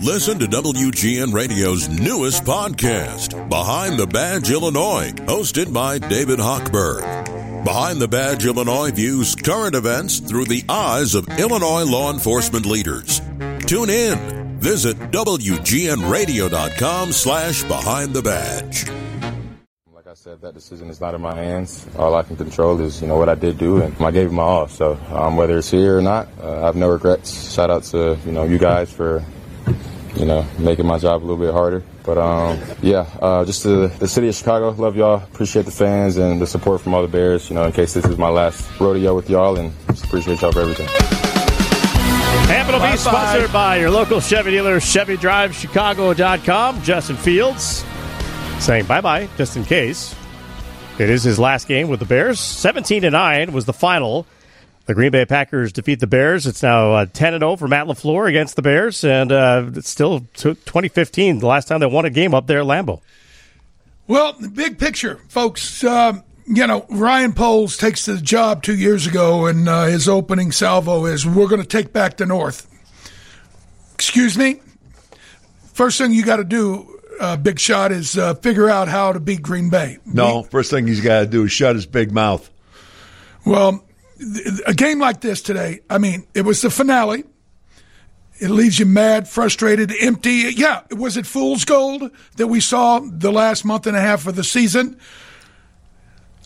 Listen to WGN Radio's newest podcast, Behind the Badge Illinois, hosted by David Hochberg. Behind the Badge Illinois views current events through the eyes of Illinois law enforcement leaders. Tune in. Visit WGNRadio.com slash Behind the Badge. Like I said, that decision is not in my hands. All I can control is, you know, what I did do, and I gave my all. So um, whether it's here or not, uh, I have no regrets. Shout out to, you know, you guys for you know, making my job a little bit harder. But um, yeah, uh, just the, the city of Chicago, love y'all. Appreciate the fans and the support from all the Bears. You know, in case this is my last rodeo with y'all, and just appreciate y'all for everything. Happen to be sponsored by your local Chevy dealer, ChevyDriveChicago.com. Justin Fields saying bye bye, just in case. It is his last game with the Bears. 17 to 9 was the final. The Green Bay Packers defeat the Bears. It's now uh, 10 0 for Matt LaFleur against the Bears, and uh, it's still 2015, the last time they won a game up there at Lambeau. Well, big picture, folks. Uh, you know, Ryan Poles takes the job two years ago, and uh, his opening salvo is We're going to take back the North. Excuse me? First thing you got to do, uh, Big Shot, is uh, figure out how to beat Green Bay. No, we, first thing he's got to do is shut his big mouth. Well, a game like this today, I mean, it was the finale. It leaves you mad, frustrated, empty. Yeah, was it fool's gold that we saw the last month and a half of the season?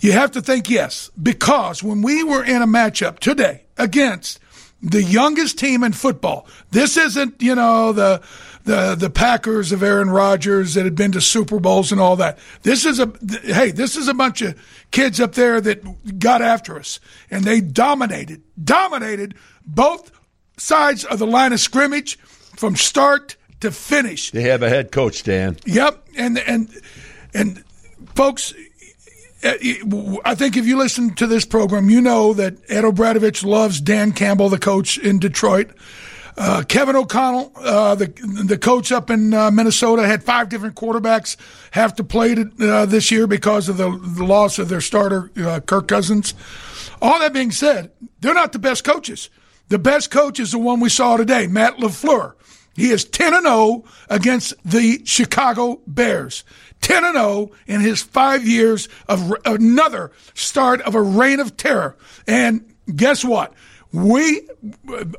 You have to think yes, because when we were in a matchup today against the youngest team in football, this isn't, you know, the the the Packers of Aaron Rodgers that had been to Super Bowls and all that. This is a hey, this is a bunch of kids up there that got after us and they dominated, dominated both sides of the line of scrimmage from start to finish. They have a head coach, Dan. Yep, and and and folks, eh, eh, I think if you listen to this program, you know that Ed O'Bradovich loves Dan Campbell, the coach in Detroit. Uh, Kevin O'Connell, uh, the the coach up in uh, Minnesota, had five different quarterbacks have to play to, uh, this year because of the, the loss of their starter uh, Kirk Cousins. All that being said, they're not the best coaches. The best coach is the one we saw today, Matt LaFleur. He is 10 and 0 against the Chicago Bears. 10 and 0 in his 5 years of another start of a reign of terror. And guess what? We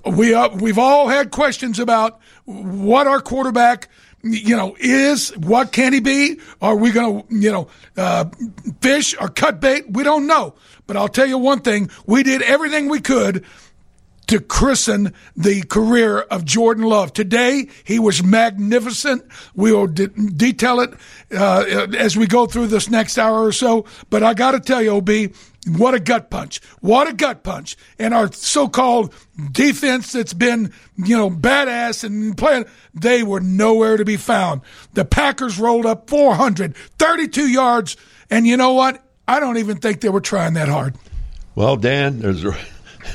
we uh, we've all had questions about what our quarterback you know is what can he be are we going to you know uh, fish or cut bait we don't know but i'll tell you one thing we did everything we could to christen the career of Jordan Love. Today, he was magnificent. We will de- detail it uh, as we go through this next hour or so. But I got to tell you, OB, what a gut punch. What a gut punch. And our so-called defense that's been, you know, badass and playing, they were nowhere to be found. The Packers rolled up 432 yards. And you know what? I don't even think they were trying that hard. Well, Dan, there's a,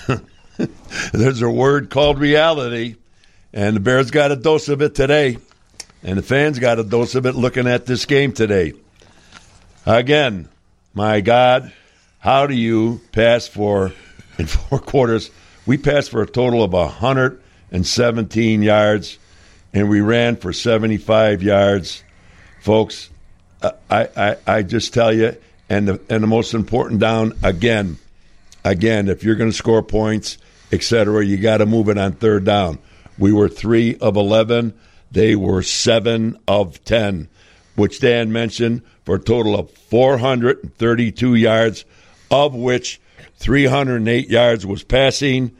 there's a word called reality. And the Bears got a dose of it today. And the fans got a dose of it looking at this game today. Again, my God, how do you pass for in four quarters? We passed for a total of 117 yards, and we ran for 75 yards, folks. Uh, I, I, I just tell you, and the and the most important down again, again, if you're going to score points, etc., you got to move it on third down. We were three of 11. They were seven of 10, which Dan mentioned for a total of 432 yards of which 308 yards was passing.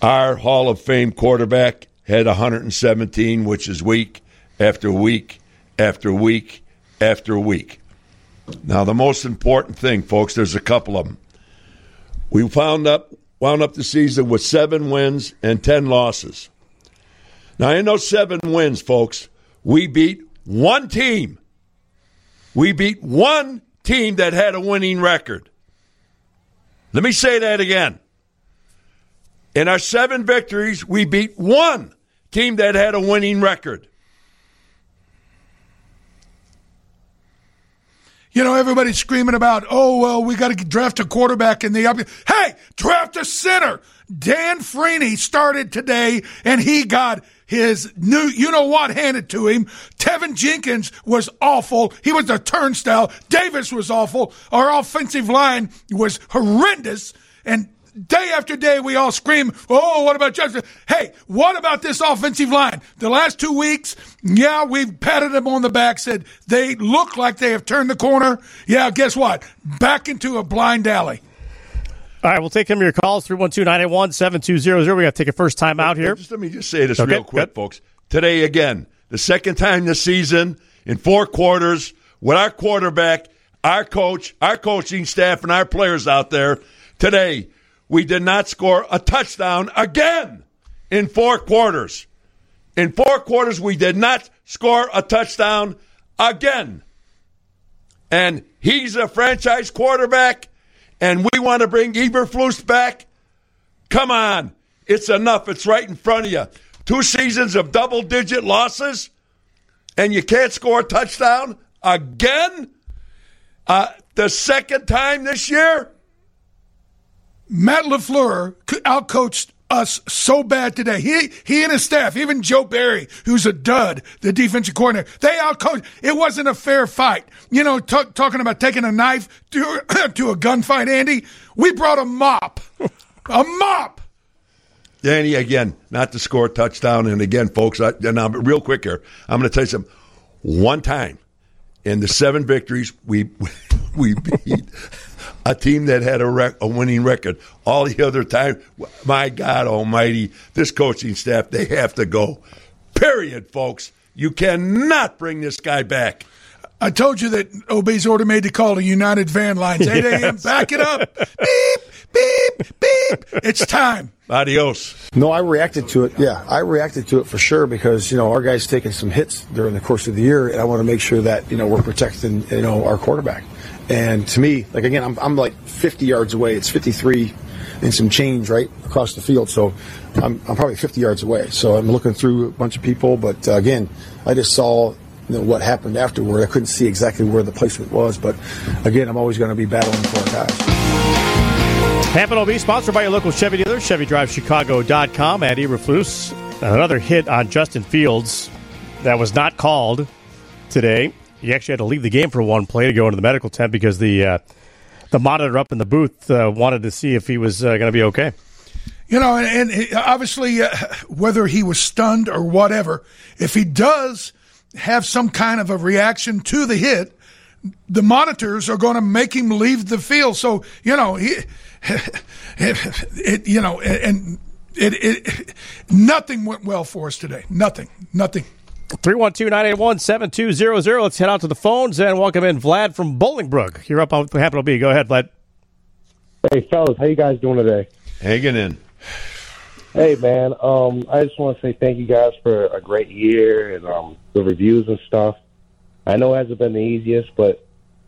Our Hall of Fame quarterback had 117, which is week after week after week after week. Now, the most important thing, folks, there's a couple of them. We wound up, wound up the season with seven wins and 10 losses. Now, in those seven wins, folks, we beat one team. We beat one team that had a winning record. Let me say that again. In our seven victories, we beat one team that had a winning record. You know, everybody's screaming about, oh, well, we got to draft a quarterback in the up. Hey, draft a center. Dan Freeney started today and he got his new, you know what, handed to him. Teven Jenkins was awful. He was a turnstile. Davis was awful. Our offensive line was horrendous. And day after day, we all scream, Oh, what about Justin? Hey, what about this offensive line? The last two weeks, yeah, we've patted them on the back, said they look like they have turned the corner. Yeah, guess what? Back into a blind alley. All right, we'll take some of your calls 312 981 7200. We got to take a first time out here. Just let me just say this Okay, real quick, good. folks. Today, again, the second time this season in four quarters with our quarterback, our coach, our coaching staff, and our players out there. Today, we did not score a touchdown again in four quarters. In four quarters, we did not score a touchdown again. And he's a franchise quarterback, and we want to bring Eberflus back. Come on. It's enough. It's right in front of you. Two seasons of double digit losses, and you can't score a touchdown again? Uh, the second time this year? Matt LaFleur outcoached us so bad today. He he and his staff, even Joe Barry, who's a dud, the defensive coordinator, they outcoached. It wasn't a fair fight. You know, t- talking about taking a knife to to a gunfight, Andy. We brought a mop, a mop. Danny, again, not to score a touchdown. And again, folks, I, and I'm real quick here. I'm going to tell you something. One time in the seven victories, we we beat a team that had a, rec- a winning record. All the other time, my God Almighty, this coaching staff they have to go. Period, folks. You cannot bring this guy back. I told you that OB's order made to call to United Van Lines, 8 a.m. Yes. Back it up. beep, beep, beep. It's time. Adios. No, I reacted to it. Yeah, I reacted to it for sure because you know our guys taking some hits during the course of the year, and I want to make sure that you know we're protecting you know our quarterback. And to me, like again, I'm I'm like 50 yards away. It's 53 and some change right across the field, so I'm I'm probably 50 yards away. So I'm looking through a bunch of people, but uh, again, I just saw. You know, what happened afterward. I couldn't see exactly where the placement was, but again, I'm always going to be battling for guys. Hampton OB, sponsored by your local Chevy dealer, ChevyDriveChicago.com. Andy Reflus, another hit on Justin Fields that was not called today. He actually had to leave the game for one play to go into the medical tent because the uh, the monitor up in the booth uh, wanted to see if he was uh, going to be okay. You know, and, and obviously, uh, whether he was stunned or whatever, if he does have some kind of a reaction to the hit, the monitors are going to make him leave the field. So, you know, he, it, you know, and it, it, nothing went well for us today. Nothing, nothing. 312 981 7200. Let's head out to the phones and welcome in Vlad from Bolingbrook. You're up on Hampton OB. Go ahead, Vlad. Hey fellas, how you guys doing today? Hanging in. Hey man, um, I just want to say thank you guys for a great year and um, the reviews and stuff. I know it hasn't been the easiest, but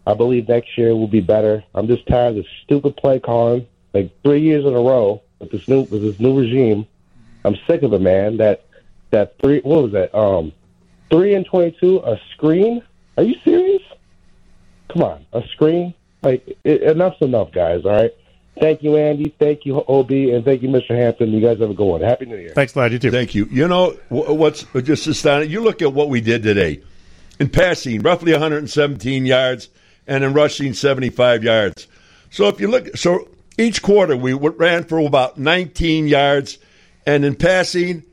I believe next year will be better. I'm just tired of this stupid play calling, like three years in a row with this new with this new regime. I'm sick of it, man. That that three what was that? Um, three and twenty two a screen? Are you serious? Come on, a screen? Like it, enough's enough, guys. All right. Thank you, Andy. Thank you, Ob, and thank you, Mr. Hampton. You guys have a good one. Happy New Year. Thanks, Vlad. You too. Thank you. You know what's just astounding? You look at what we did today in passing, roughly 117 yards, and in rushing, 75 yards. So if you look, so each quarter we ran for about 19 yards, and in passing,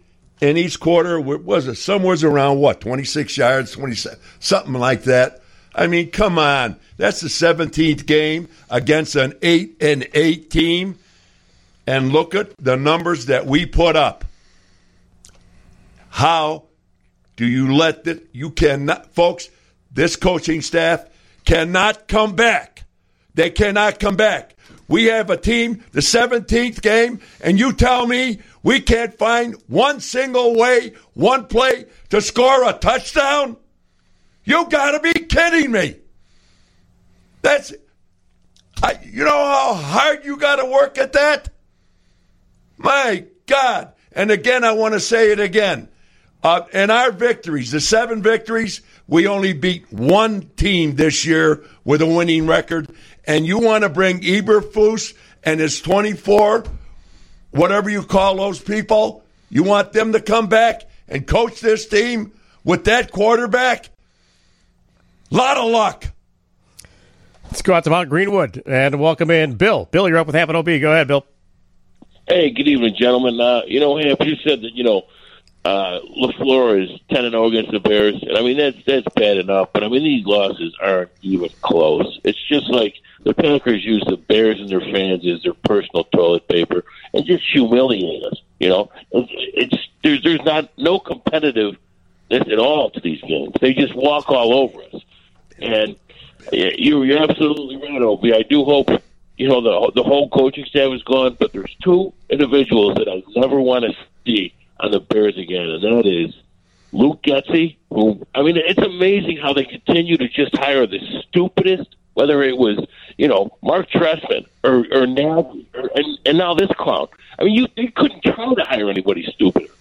in each quarter wa- was it somewhere around what 26 yards, 27, something like that. I mean, come on, that's the 17th game against an eight and eight team, and look at the numbers that we put up. How do you let that you cannot folks this coaching staff cannot come back they cannot come back we have a team the 17th game and you tell me we can't find one single way one play to score a touchdown you got to be kidding me that's I, you know how hard you got to work at that my God. And again, I want to say it again. Uh, in our victories, the seven victories, we only beat one team this year with a winning record. And you want to bring Eberflus and his 24, whatever you call those people, you want them to come back and coach this team with that quarterback? Lot of luck. Let's go out to Mount Greenwood and welcome in Bill. Bill, you're up with half an OB. Go ahead, Bill. Hey, good evening, gentlemen. Uh, you know, Hamp, you said that you know uh, Lafleur is ten and zero against the Bears, and I mean that's that's bad enough. But I mean these losses aren't even close. It's just like the Packers use the Bears and their fans as their personal toilet paper and just humiliate us. You know, it's, there's there's not no competitiveness at all to these games. They just walk all over us, and you you're absolutely right, Opie. I do hope you know the the whole coaching staff is gone, but there's two individuals that I never want to see on the Bears again, and that is Luke Getsy. Who I mean, it's amazing how they continue to just hire the stupidest. Whether it was you know Mark Trestman or or Nagy or, and, and now this clown. I mean, you couldn't try to hire anybody stupider.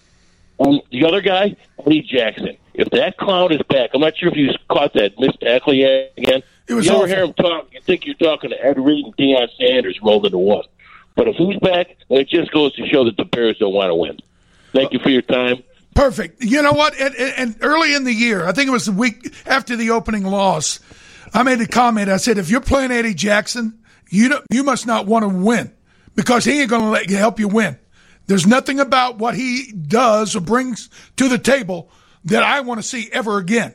And the other guy, Eddie Jackson. If that clown is back, I'm not sure if you caught that missed tackle again. It was you ever hear him talk, you think you're talking to Ed Reed and Deion Sanders rolled into one. But if he's back, it just goes to show that the Bears don't want to win. Thank you for your time. Perfect. You know what? And, and early in the year, I think it was the week after the opening loss, I made a comment. I said, if you're playing Eddie Jackson, you don't, you must not want to win because he ain't going to let you help you win. There's nothing about what he does or brings to the table that I want to see ever again.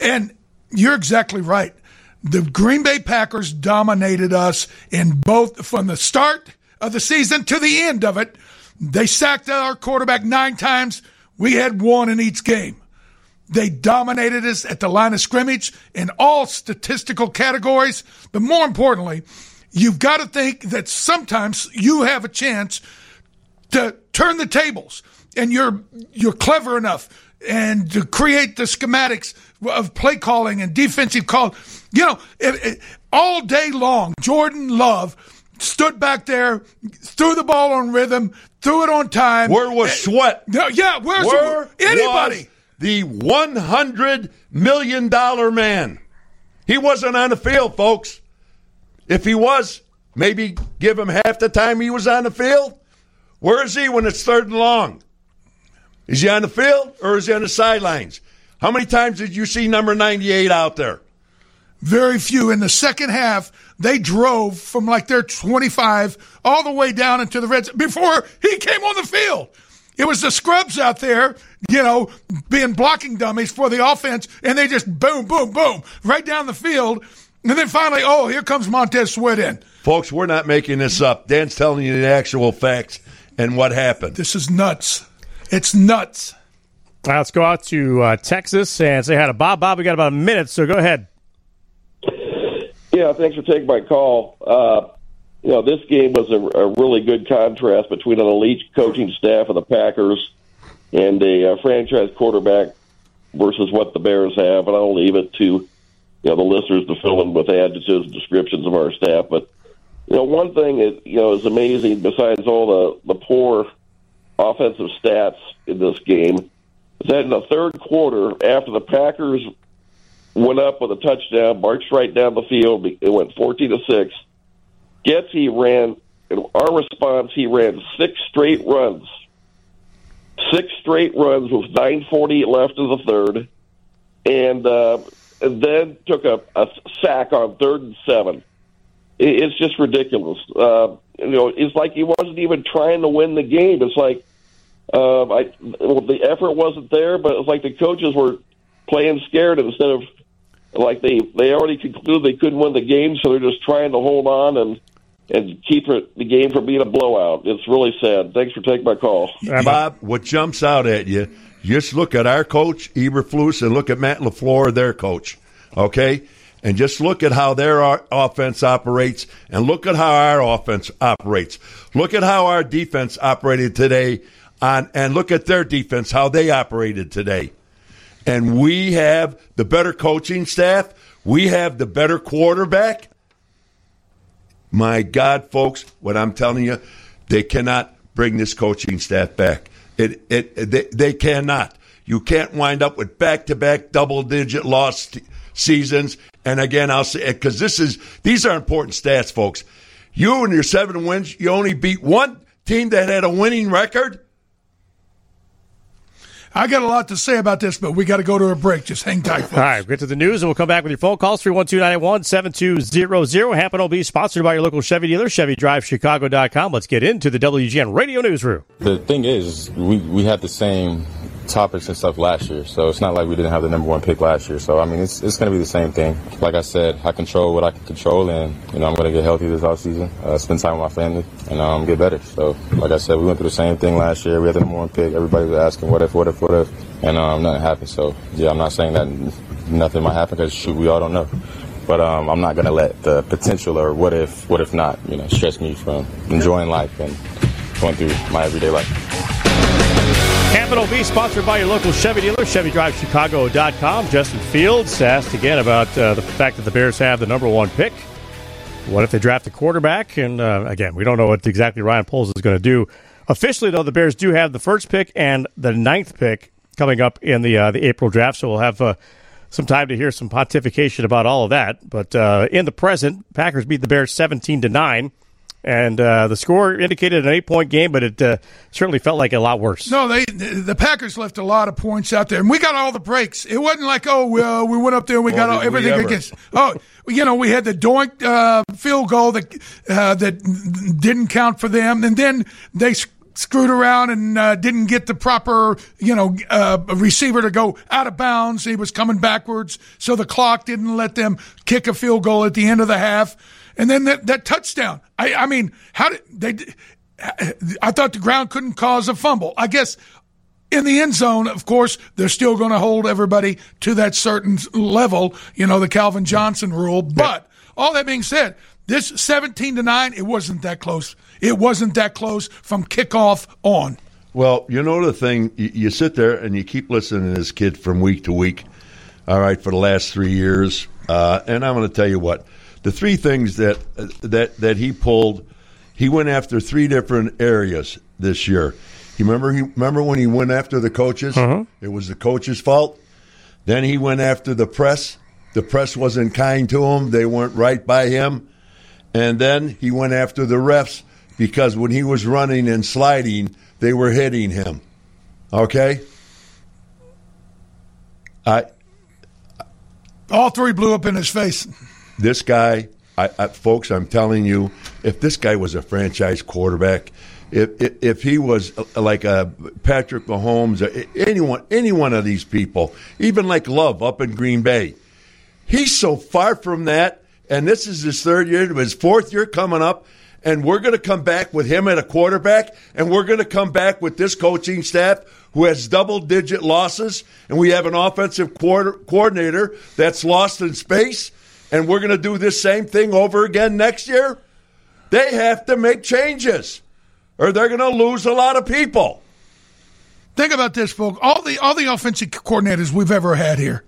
And you're exactly right. The Green Bay Packers dominated us in both from the start of the season to the end of it. They sacked our quarterback nine times. We had one in each game. They dominated us at the line of scrimmage in all statistical categories. But more importantly, you've got to think that sometimes you have a chance to turn the tables and you're you're clever enough and to create the schematics of play calling and defensive call. You know, it, it, all day long, Jordan Love stood back there, threw the ball on rhythm, threw it on time. Where was eh, Sweat? No, yeah, where's Where anybody? The one hundred million dollar man? He wasn't on the field, folks. If he was, maybe give him half the time he was on the field. Where is he when it's third and long? Is he on the field or is he on the sidelines? How many times did you see number 98 out there? Very few. In the second half, they drove from like their 25 all the way down into the Reds before he came on the field. It was the scrubs out there, you know, being blocking dummies for the offense, and they just boom, boom, boom, right down the field. And then finally, oh, here comes Montez Sweat in. Folks, we're not making this up. Dan's telling you the actual facts and what happened. This is nuts. It's nuts. All right, let's go out to uh, Texas and say hi to Bob. Bob, we got about a minute, so go ahead. Yeah, thanks for taking my call. Uh, you know, this game was a, a really good contrast between an elite coaching staff of the Packers and a, uh franchise quarterback versus what the Bears have. And I'll leave it to you know the listeners to fill in with adjectives and descriptions of our staff. But you know, one thing is you know is amazing. Besides all the the poor offensive stats in this game, is that in the third quarter, after the Packers went up with a touchdown, marched right down the field, it went fourteen to six. Getsy ran, in our response, he ran six straight runs. Six straight runs with 9.40 left in the third. And, uh, and then took a, a sack on third and seven. It, it's just ridiculous. Uh, you know, it's like he wasn't even trying to win the game. It's like um, I, well, the effort wasn't there, but it's like the coaches were playing scared instead of like they they already concluded they couldn't win the game, so they're just trying to hold on and and keep it, the game from being a blowout. It's really sad. Thanks for taking my call. Bob, what jumps out at you, just look at our coach, Eberflus, and look at Matt LaFleur, their coach, okay? And just look at how their offense operates, and look at how our offense operates. Look at how our defense operated today, on, and look at their defense, how they operated today. And we have the better coaching staff. We have the better quarterback. My God, folks, what I'm telling you, they cannot bring this coaching staff back. It, it, they, they cannot. You can't wind up with back-to-back double-digit loss t- seasons. And again, I'll say because this is these are important stats, folks. You and your seven wins, you only beat one team that had a winning record. I got a lot to say about this, but we got to go to a break. Just hang tight. Folks. All right, get to the news, and we'll come back with your phone calls 312 981 7200. Happen will be sponsored by your local Chevy dealer, ChevyDriveChicago.com. Let's get into the WGN Radio Newsroom. The thing is, we, we had the same topics and stuff last year, so it's not like we didn't have the number one pick last year. So I mean, it's it's going to be the same thing. Like I said, I control what I can control, and you know I'm going to get healthy this offseason, uh, spend time with my family, and um, get better. So like I said, we went through the same thing last year. We had the number one pick. Everybody was asking what if, what if, what if, and um, nothing happened. So yeah, I'm not saying that nothing might happen because shoot, we all don't know. But um, I'm not going to let the potential or what if, what if not, you know, stress me from enjoying life and going through my everyday life. Capital B, sponsored by your local Chevy dealer, ChevyDriveChicago.com. Justin Fields asked again about uh, the fact that the Bears have the number one pick. What if they draft a quarterback? And uh, again, we don't know what exactly Ryan Poles is going to do. Officially, though, the Bears do have the first pick and the ninth pick coming up in the uh, the April draft, so we'll have uh, some time to hear some pontification about all of that. But uh, in the present, Packers beat the Bears seventeen to nine. And uh, the score indicated an eight-point game, but it uh, certainly felt like a lot worse. No, they the Packers left a lot of points out there, and we got all the breaks. It wasn't like oh we, uh, we went up there and we Or got all, did we everything against. Oh, you know we had the doink uh, field goal that uh, that didn't count for them, and then they screwed around and uh, didn't get the proper you know uh, receiver to go out of bounds. He was coming backwards, so the clock didn't let them kick a field goal at the end of the half. And then that, that touchdown. I, I mean, how did they? I thought the ground couldn't cause a fumble. I guess in the end zone, of course, they're still going to hold everybody to that certain level, you know, the Calvin Johnson rule. But all that being said, this 17 to 9, it wasn't that close. It wasn't that close from kickoff on. Well, you know the thing, you, you sit there and you keep listening to this kid from week to week, all right, for the last three years. Uh, and I'm going to tell you what, the three things that, that, that he pulled, he went after three different areas this year. You remember, he, remember when he went after the coaches? Uh-huh. It was the coaches' fault. Then he went after the press. The press wasn't kind to him, they weren't right by him. And then he went after the refs because when he was running and sliding, they were hitting him. Okay? I All three blew up in his face. This guy, I, I, folks, I'm telling you, if this guy was a franchise quarterback, if if, if he was uh, like a Patrick Mahomes, or anyone, any one of these people, even like Love up in Green Bay, he's so far from that. And this is his third year, his fourth year coming up. And we're going to come back with him at a quarterback, and we're going to come back with this coaching staff who has double digit losses, and we have an offensive quarter, coordinator that's lost in space, and we're going to do this same thing over again next year. They have to make changes, or they're going to lose a lot of people. Think about this, folks. All the all the offensive coordinators we've ever had here.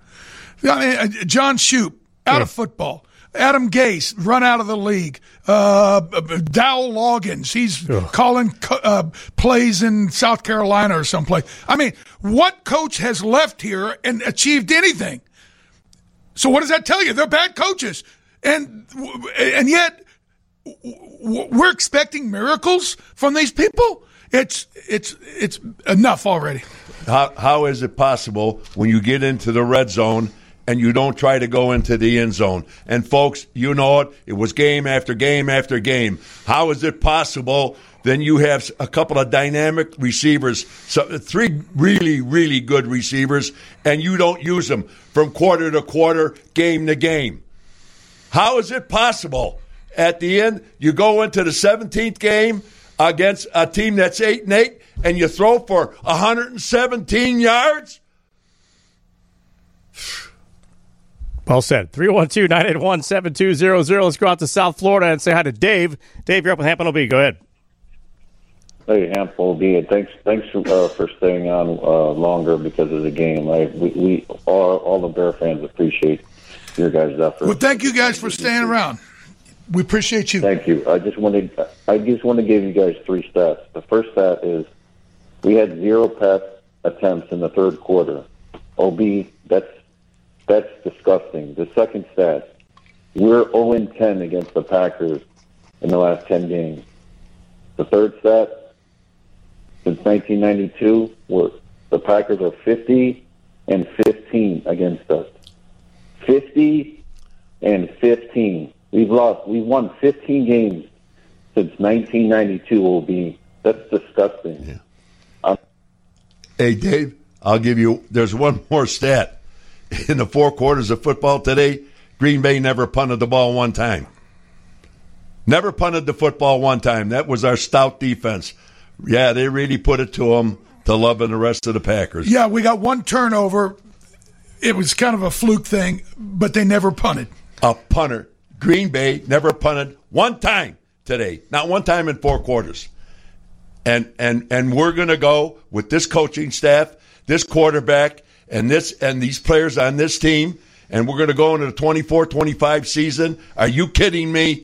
I mean, uh, John Shoop out of football. Adam Gase run out of the league. Uh, Dowell Loggains, he's calling co- uh, plays in South Carolina or someplace. I mean, what coach has left here and achieved anything? So what does that tell you? They're bad coaches, and and yet we're expecting miracles from these people. It's it's it's enough already. How, how is it possible when you get into the red zone and you don't try to go into the end zone? And folks, you know it. It was game after game after game. How is it possible? Then you have a couple of dynamic receivers, so three really, really good receivers, and you don't use them from quarter to quarter, game to game. How is it possible? At the end, you go into the 17th game against a team that's 8 and 8 and you throw for 117 yards? Well said. 312 981 7200. Let's go out to South Florida and say hi to Dave. Dave, you're up with Hampton OB. Go ahead. Hey, handful B. Thanks, thanks for, uh, for staying on uh, longer because of the game. I, we, we all, all the Bear fans appreciate your guys' effort. Well, thank you guys for staying around. We appreciate you. Thank you. I just wanted, I just want to give you guys three stats. The first stat is we had zero pass attempts in the third quarter. OB, that's that's disgusting. The second stat, we're 0 10 against the Packers in the last 10 games. The third stat, since 1992, we're The Packers are 50 and 15 against us. 50 and 15. We've lost. We've won 15 games since 1992. Will be that's disgusting. Yeah. Um, hey, Dave, I'll give you. There's one more stat. In the four quarters of football today, Green Bay never punted the ball one time. Never punted the football one time. That was our stout defense. Yeah, they really put it to them to love and the rest of the Packers. Yeah, we got one turnover. It was kind of a fluke thing, but they never punted. A punter. Green Bay never punted one time today. Not one time in four quarters. And and and we're going to go with this coaching staff, this quarterback, and this and these players on this team, and we're going to go into the 24-25 season. Are you kidding me?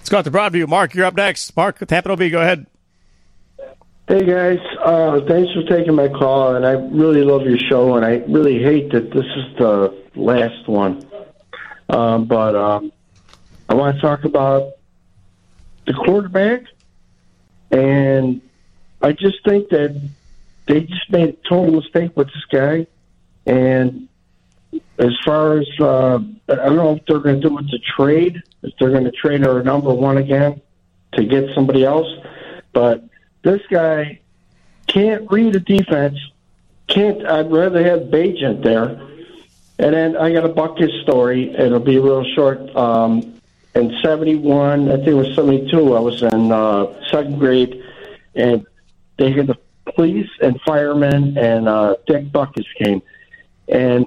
Let's go out to Broadview. Mark, you're up next. Mark, Tampa OB, go ahead. Hey guys, uh, thanks for taking my call, and I really love your show, and I really hate that this is the last one. Um, but um, I want to talk about the quarterback, and I just think that they just made a total mistake with this guy. And as far as uh, I don't know if they're going to do it to trade, if they're going to trade our number one again to get somebody else, but this guy can't read a defense. Can't. I'd rather have Bagent there. And then I got a Butkus story. It'll be real short. Um, in '71, I think it was '72. I was in uh, second grade, and they had the police and firemen and uh, Dick Butkus came, and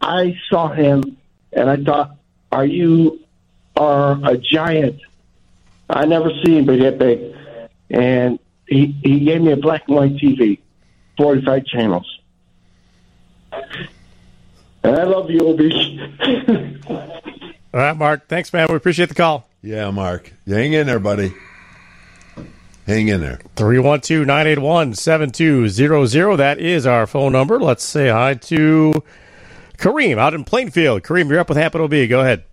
I saw him, and I thought, "Are you are a giant?" I never seen but that big and he he gave me a black and white TV, forty five channels. And I love you, Obi. All right, Mark. Thanks, man. We appreciate the call. Yeah, Mark. Hang in there, buddy. Hang in there. 312 981 7200. That is our phone number. Let's say hi to Kareem out in Plainfield. Kareem, you're up with Hamp and OB. Go ahead.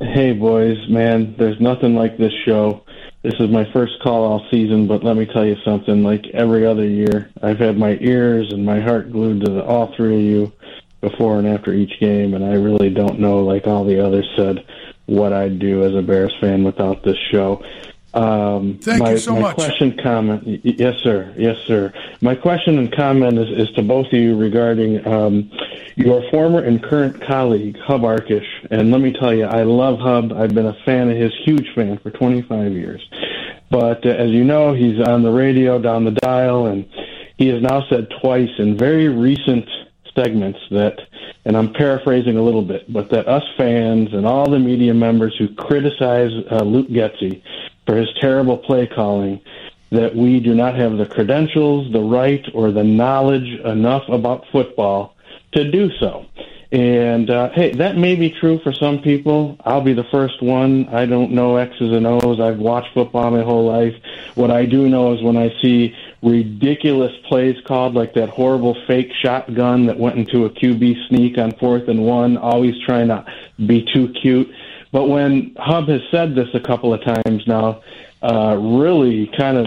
Hey, boys, man. There's nothing like this show. This is my first call all season, but let me tell you something. Like every other year, I've had my ears and my heart glued to the, all three of you before and after each game, and I really don't know, like all the others said, what I'd do as a Bears fan without this show. Um, Thank my, you so my much. question, comment, yes, sir, yes, sir. My question and comment is, is to both of you regarding um, your former and current colleague, Hub Arkush. And let me tell you, I love Hub. I've been a fan of his, huge fan for 25 years. But uh, as you know, he's on the radio down the dial, and he has now said twice in very recent segments that, and I'm paraphrasing a little bit, but that us fans and all the media members who criticize uh, Luke Getsy for his terrible play calling, that we do not have the credentials, the right, or the knowledge enough about football to do so. And uh, hey, that may be true for some people. I'll be the first one. I don't know X's and O's. I've watched football my whole life. What I do know is when I see ridiculous plays called, like that horrible fake shotgun that went into a QB sneak on fourth and one, always trying to be too cute. But when Hub has said this a couple of times now, uh, really kind of,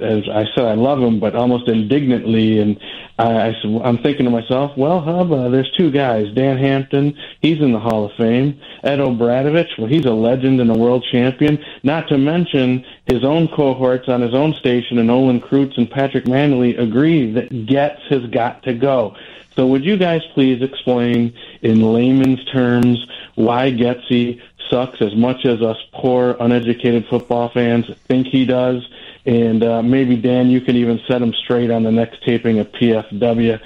as I said, I love him, but almost indignantly, and I, I, I'm thinking to myself, well, Hub, uh, there's two guys. Dan Hampton, he's in the Hall of Fame. Ed O'Bradovich, well, he's a legend and a world champion. Not to mention his own cohorts on his own station, and Olin Kreutz and Patrick Mannelly agree that Getz has got to go. So would you guys please explain in layman's terms why Getsy sucks as much as us poor, uneducated football fans think he does? And uh, maybe, Dan, you can even set him straight on the next taping of PFW.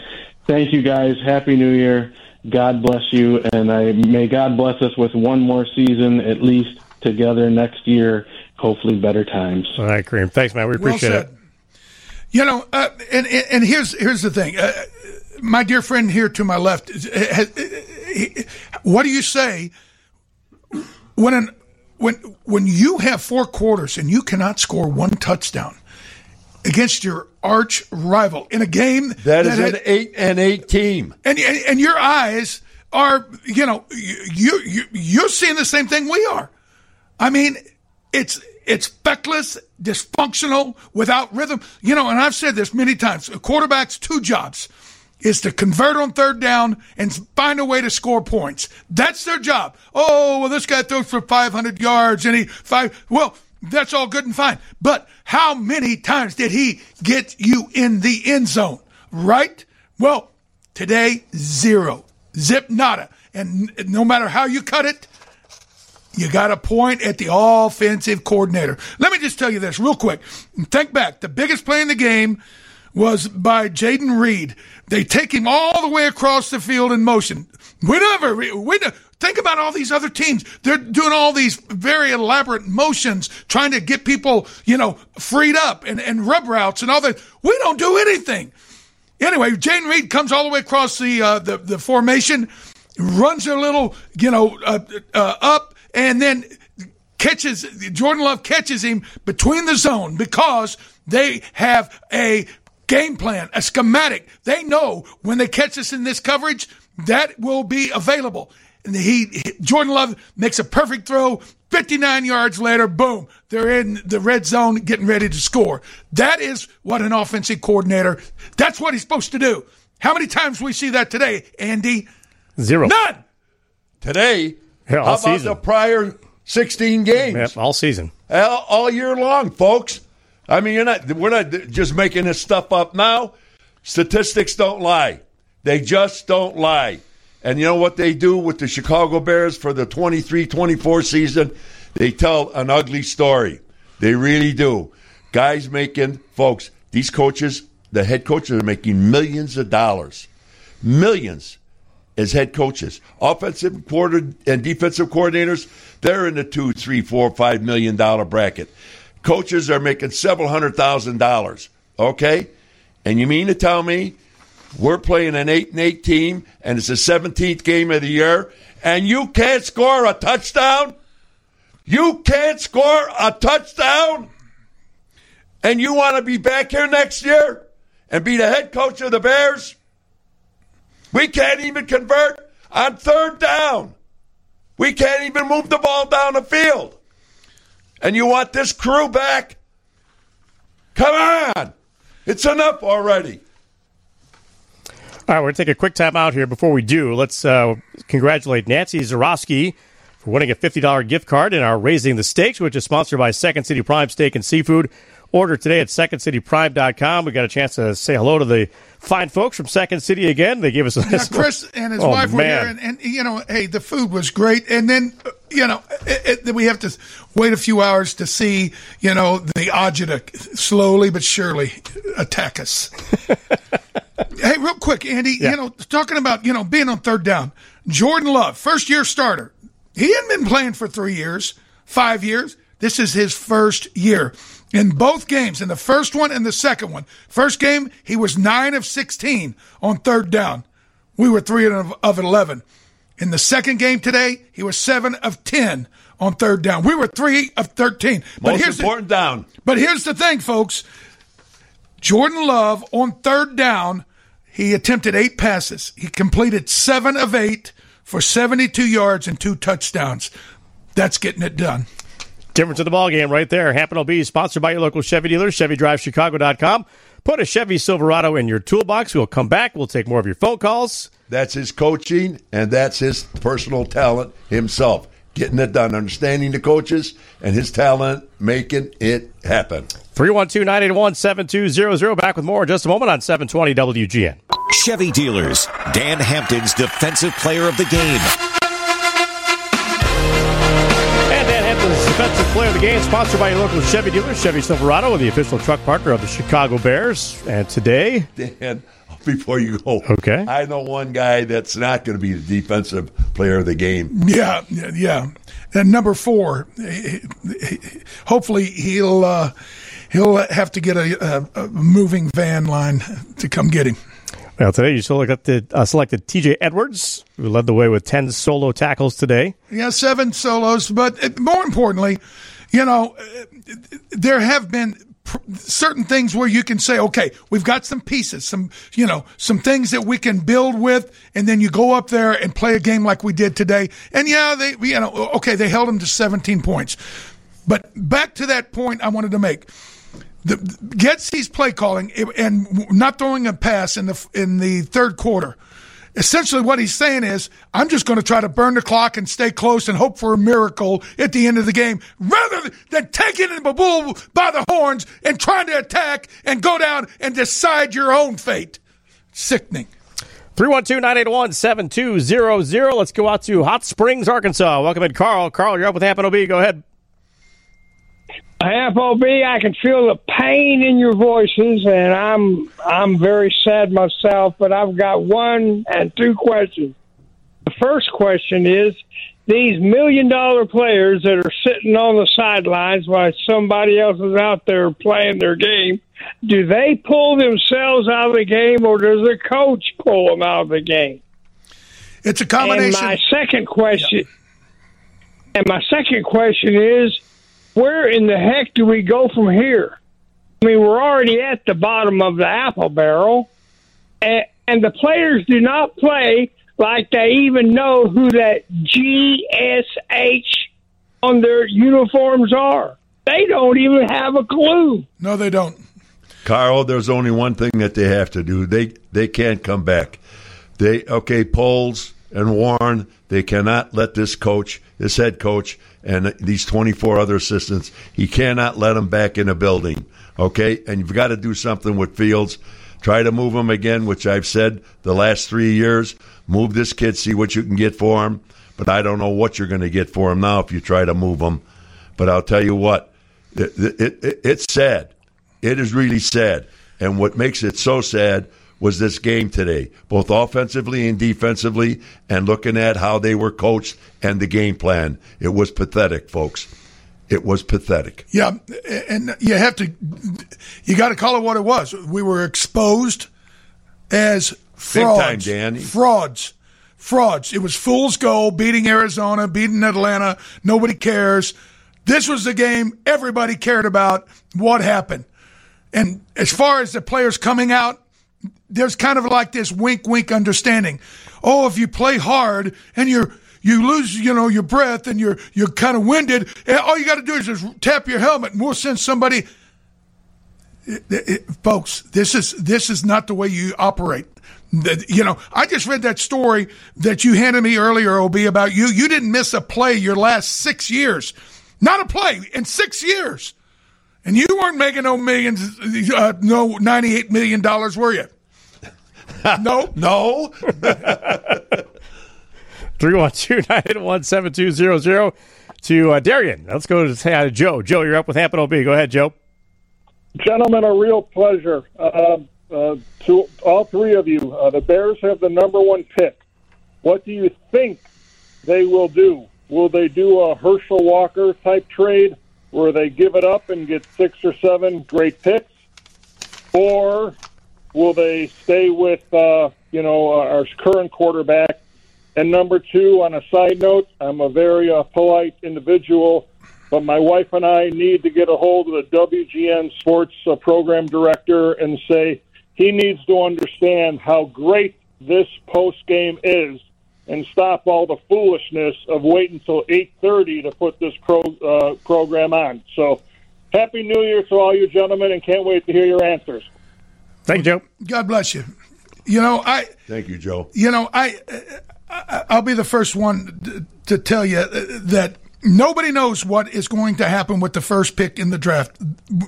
Thank you, guys. Happy New Year. God bless you. And I may God bless us with one more season at least together next year. Hopefully, better times. All right, Kareem. Thanks, man. We appreciate said. it. You know, uh, and, and and here's here's the thing. Uh, my dear friend here to my left, has, what do you say when an when when you have four quarters and you cannot score one touchdown against your arch rival in a game That is had- an eight and eight team. and, and and your eyes are you know you you you're seeing the same thing we are. I mean, it's it's feckless, dysfunctional, without rhythm. You know, and I've said this many times. A quarterback's two jobs is to convert on third down and find a way to score points. That's their job. Oh, well, this guy throws for 500 yards and he five. Well, that's all good and fine. But how many times did he get you in the end zone? Right? Well, today, zero. Zip nada. And no matter how you cut it, you got to point at the offensive coordinator. Let me just tell you this real quick. Think back. The biggest play in the game was by Jayden Reed. They take him all the way across the field in motion. We never, we, think about all these other teams. They're doing all these very elaborate motions, trying to get people, you know, freed up and, and rub routes and all that. We don't do anything. Anyway, Jayden Reed comes all the way across the, uh, the, the formation, runs a little, you know, uh, uh, up, and then catches, Jordan Love catches him between the zone because they have a game plan, a schematic. They know when they catch us in this coverage, that will be available. And he, Jordan Love makes a perfect throw. 59 yards later, boom, they're in the red zone getting ready to score. That is what an offensive coordinator, that's what he's supposed to do. How many times we see that today, Andy? Zero. None. Today, Yeah, all how about season. the prior 16 games? Yep, all season. all, all year long, folks. I mean, you're not. We're not just making this stuff up now. Statistics don't lie. They just don't lie. And you know what they do with the Chicago Bears for the 23-24 season? They tell an ugly story. They really do. Guys making, folks, these coaches, the head coaches are making millions of dollars. Millions as head coaches. Offensive quarter and defensive coordinators, they're in the two, three, four, five million dollar bracket. Coaches are making several hundred thousand dollars. Okay? And you mean to tell me we're playing an eight and eight team and it's the seventeenth game of the year and you can't score a touchdown? You can't score a touchdown? And you want to be back here next year and be the head coach of the Bears? We can't even convert on third down. We can't even move the ball down the field. And you want this crew back? Come on. It's enough already. All right, we're going to take a quick time out here. Before we do, let's uh, congratulate Nancy Zarowski for winning a $50 gift card in our Raising the Stakes, which is sponsored by Second City Prime Steak and Seafood. Order today at secondcityprime.com. We got a chance to say hello to the fine folks from Second City again. They gave us a Yeah, Chris and his Oh, wife were here, and, and you know, hey, the food was great. And then, uh, you know, it, it, we have to wait a few hours to see, you know, the agita slowly but surely attack us. hey, real quick, Andy, you know, talking about you know being on third down, Jordan Love, first year starter. He hadn't been playing for three years, five years. This is his first year. In both games, in the first one and the second one. First game, he was 9 of 16 on third down. We were 3 of, of 11. In the second game today, he was 7 of 10 on third down. We were 3 of 13. But Most here's the- important down. but here's the thing, folks. Jordan Love on third down, he attempted eight passes. He completed seven of eight for 72 yards and two touchdowns. That's getting it done. Difference in the ball game right there. Hampton will be sponsored by your local Chevy dealer, ChevyDriveChicago.com. Put a Chevy Silverado in your toolbox. We'll come back. We'll take more of your phone calls. That's his coaching, and that's his personal talent himself. Getting it done, understanding the coaches, and his talent making it happen. 312 981 7200. Back with more in just a moment on 720 WGN. Chevy dealers, Dan Hampton's defensive player of the game. Hampton's player of the game, sponsored by your local Chevy dealer, Chevy Silverado, the official truck partner of the Chicago Bears. And today, Dan, before you go, Okay. I know one guy that's not going to be the defensive player of the game. Yeah, yeah, yeah. And number four, hopefully he'll uh, he'll have to get a, a, a moving van line to come get him. Well, today you selected, uh, selected TJ Edwards, who led the way with 10 solo tackles today. Yeah, seven solos, but uh, more importantly, you know, uh, there have been certain things where you can say, okay, we've got some pieces, some, you know, some things that we can build with, and then you go up there and play a game like we did today. And yeah, they, you know, okay, they held them to 17 points. But back to that point I wanted to make. The, Getsy's play calling and not throwing a pass in the in the third quarter. Essentially, what he's saying is, I'm just going to try to burn the clock and stay close and hope for a miracle at the end of the game, rather than taking the bull by the horns and trying to attack and go down and decide your own fate. Sickening. 312 981 7200. Let's go out to Hot Springs, Arkansas. Welcome in, Carl. Carl, you're up with Hamp and OB. Go ahead. Hamp OB, I can feel the pain in your voices, and I'm I'm very sad myself. But I've got one and two questions. The first question is: these million dollar players that are sitting on the sidelines while somebody else is out there playing their game, do they pull themselves out of the game, or does the coach pull them out of the game? It's a combination. And my second question, yeah. and my second question is where in the heck do we go from here? I mean, we're already at the bottom of the apple barrel, and, and the players do not play like they even know who that GSH on their uniforms are. They don't even have a clue. No, they don't. Carl, there's only one thing that they have to do. They they can't come back. They okay, Poles and Warren, they cannot let this coach, this head coach, and these 24 other assistants. He cannot let them back in the building. Okay, and you've got to do something with Fields. Try to move him again, which I've said the last three years. Move this kid, see what you can get for him. But I don't know what you're going to get for him now if you try to move him. But I'll tell you what, it, it, it, it's sad. It is really sad. And what makes it so sad was this game today, both offensively and defensively, and looking at how they were coached and the game plan. It was pathetic, folks. It was pathetic. Yeah, and you have to, you got to call it what it was. We were exposed as frauds. Time, frauds. Frauds. It was fool's goal, beating Arizona, beating Atlanta. Nobody cares. This was the game everybody cared about. What happened? And as far as the players coming out, there's kind of like this wink, wink understanding. Oh, if you play hard and you're you lose, you know, your breath and you're you're kind of winded, eh, all you got to do is just tap your helmet and we'll send somebody. It, it, folks, this is this is not the way you operate. You know, I just read that story that you handed me earlier, Ob, about you. You didn't miss a play your last six years, not a play in six years, and you weren't making no millions, uh, no ninety-eight million dollars, were you? no, no. 312-981-7200 to uh, Darian. Let's go to say hi to Joe. Joe, you're up with Hamp and OB. Go ahead, Joe. Gentlemen, a real pleasure. Uh, uh, to all three of you, uh, the Bears have the number one pick. What do you think they will do? Will they do a Herschel Walker type trade where they give it up and get six or seven great picks? Or will they stay with, uh, you know, our current quarterback and number two, on a side note, I'm a very uh, polite individual, but my wife and I need to get a hold of the WGN sports uh, program director and say he needs to understand how great this post game is and stop all the foolishness of waiting until 8.30 to put this pro, uh, program on. So happy New Year to all you gentlemen and can't wait to hear your answers. Thank you, Joe. God bless you. You know, I. Thank you, Joe. You know, I. I'll be the first one to tell you that nobody knows what is going to happen with the first pick in the draft.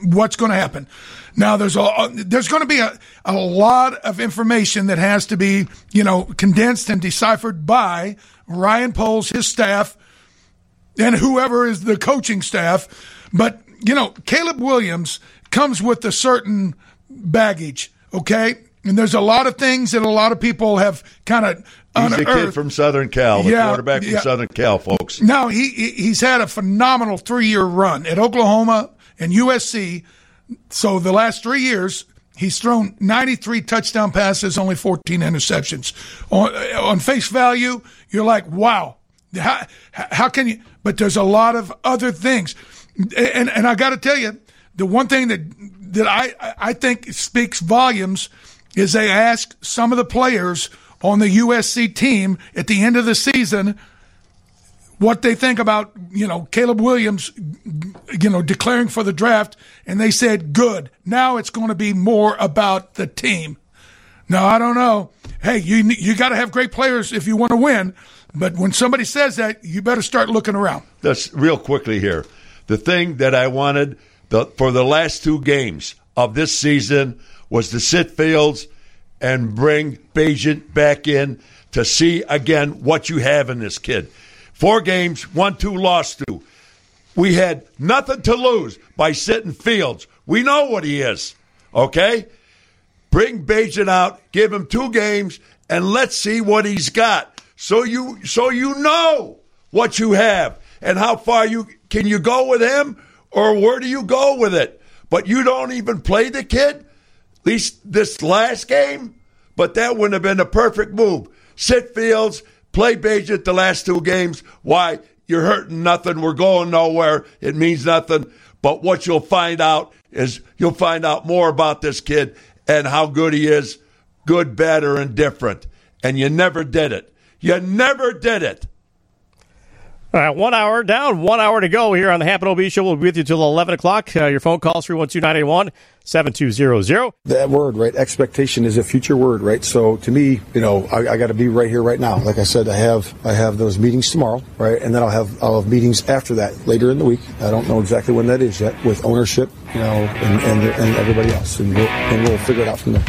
What's going to happen? Now, there's a there's going to be a, a lot of information that has to be you know condensed and deciphered by Ryan Poles, his staff, and whoever is the coaching staff. But you know, Caleb Williams comes with a certain baggage. Okay, and there's a lot of things that a lot of people have kind of He's a kid from Southern Cal, the yeah, quarterback from yeah. Southern Cal, folks. No, he he's had a phenomenal three year run at Oklahoma and USC. So the last three years, he's thrown 93 touchdown passes, only 14 interceptions. On, on face value, you're like, wow, how, how can you? But there's a lot of other things, and and I got to tell you, the one thing that that I I think speaks volumes is they asked some of the players on the USC team at the end of the season, what they think about you know Caleb Williams, you know declaring for the draft, and they said good. Now it's going to be more about the team. Now I don't know. Hey, you you got to have great players if you want to win. But when somebody says that, you better start looking around. That's real quickly here. The thing that I wanted the, for the last two games of this season was to sit Fields and bring Bagent back in to see again what you have in this kid. Four games, one, two, lost two. We had nothing to lose by sitting Fields. We know what he is. Okay? Bring Bagent out, give him two games, and let's see what he's got. So you so you know what you have and how far you can you go with him or where do you go with it? But you don't even play the kid, at least this last game. But that wouldn't have been a perfect move. Sit Fields, play Bagent the last two games. Why? You're hurting nothing. We're going nowhere. It means nothing. But what you'll find out is you'll find out more about this kid and how good he is, good, bad, or indifferent. And you never did it. You never did it. All right, one hour down, one hour to go here on the Hamp and OB Show. We'll be with you till 11 o'clock. Uh, your phone calls 312 981 7200. That word, right? Expectation is a future word, right? So to me, you know, I, I got to be right here, right now. Like I said, I have I have those meetings tomorrow, right? And then I'll have I'll have meetings after that later in the week. I don't know exactly when that is yet with ownership, you know, and and, and everybody else, and we'll, and we'll figure it out from there.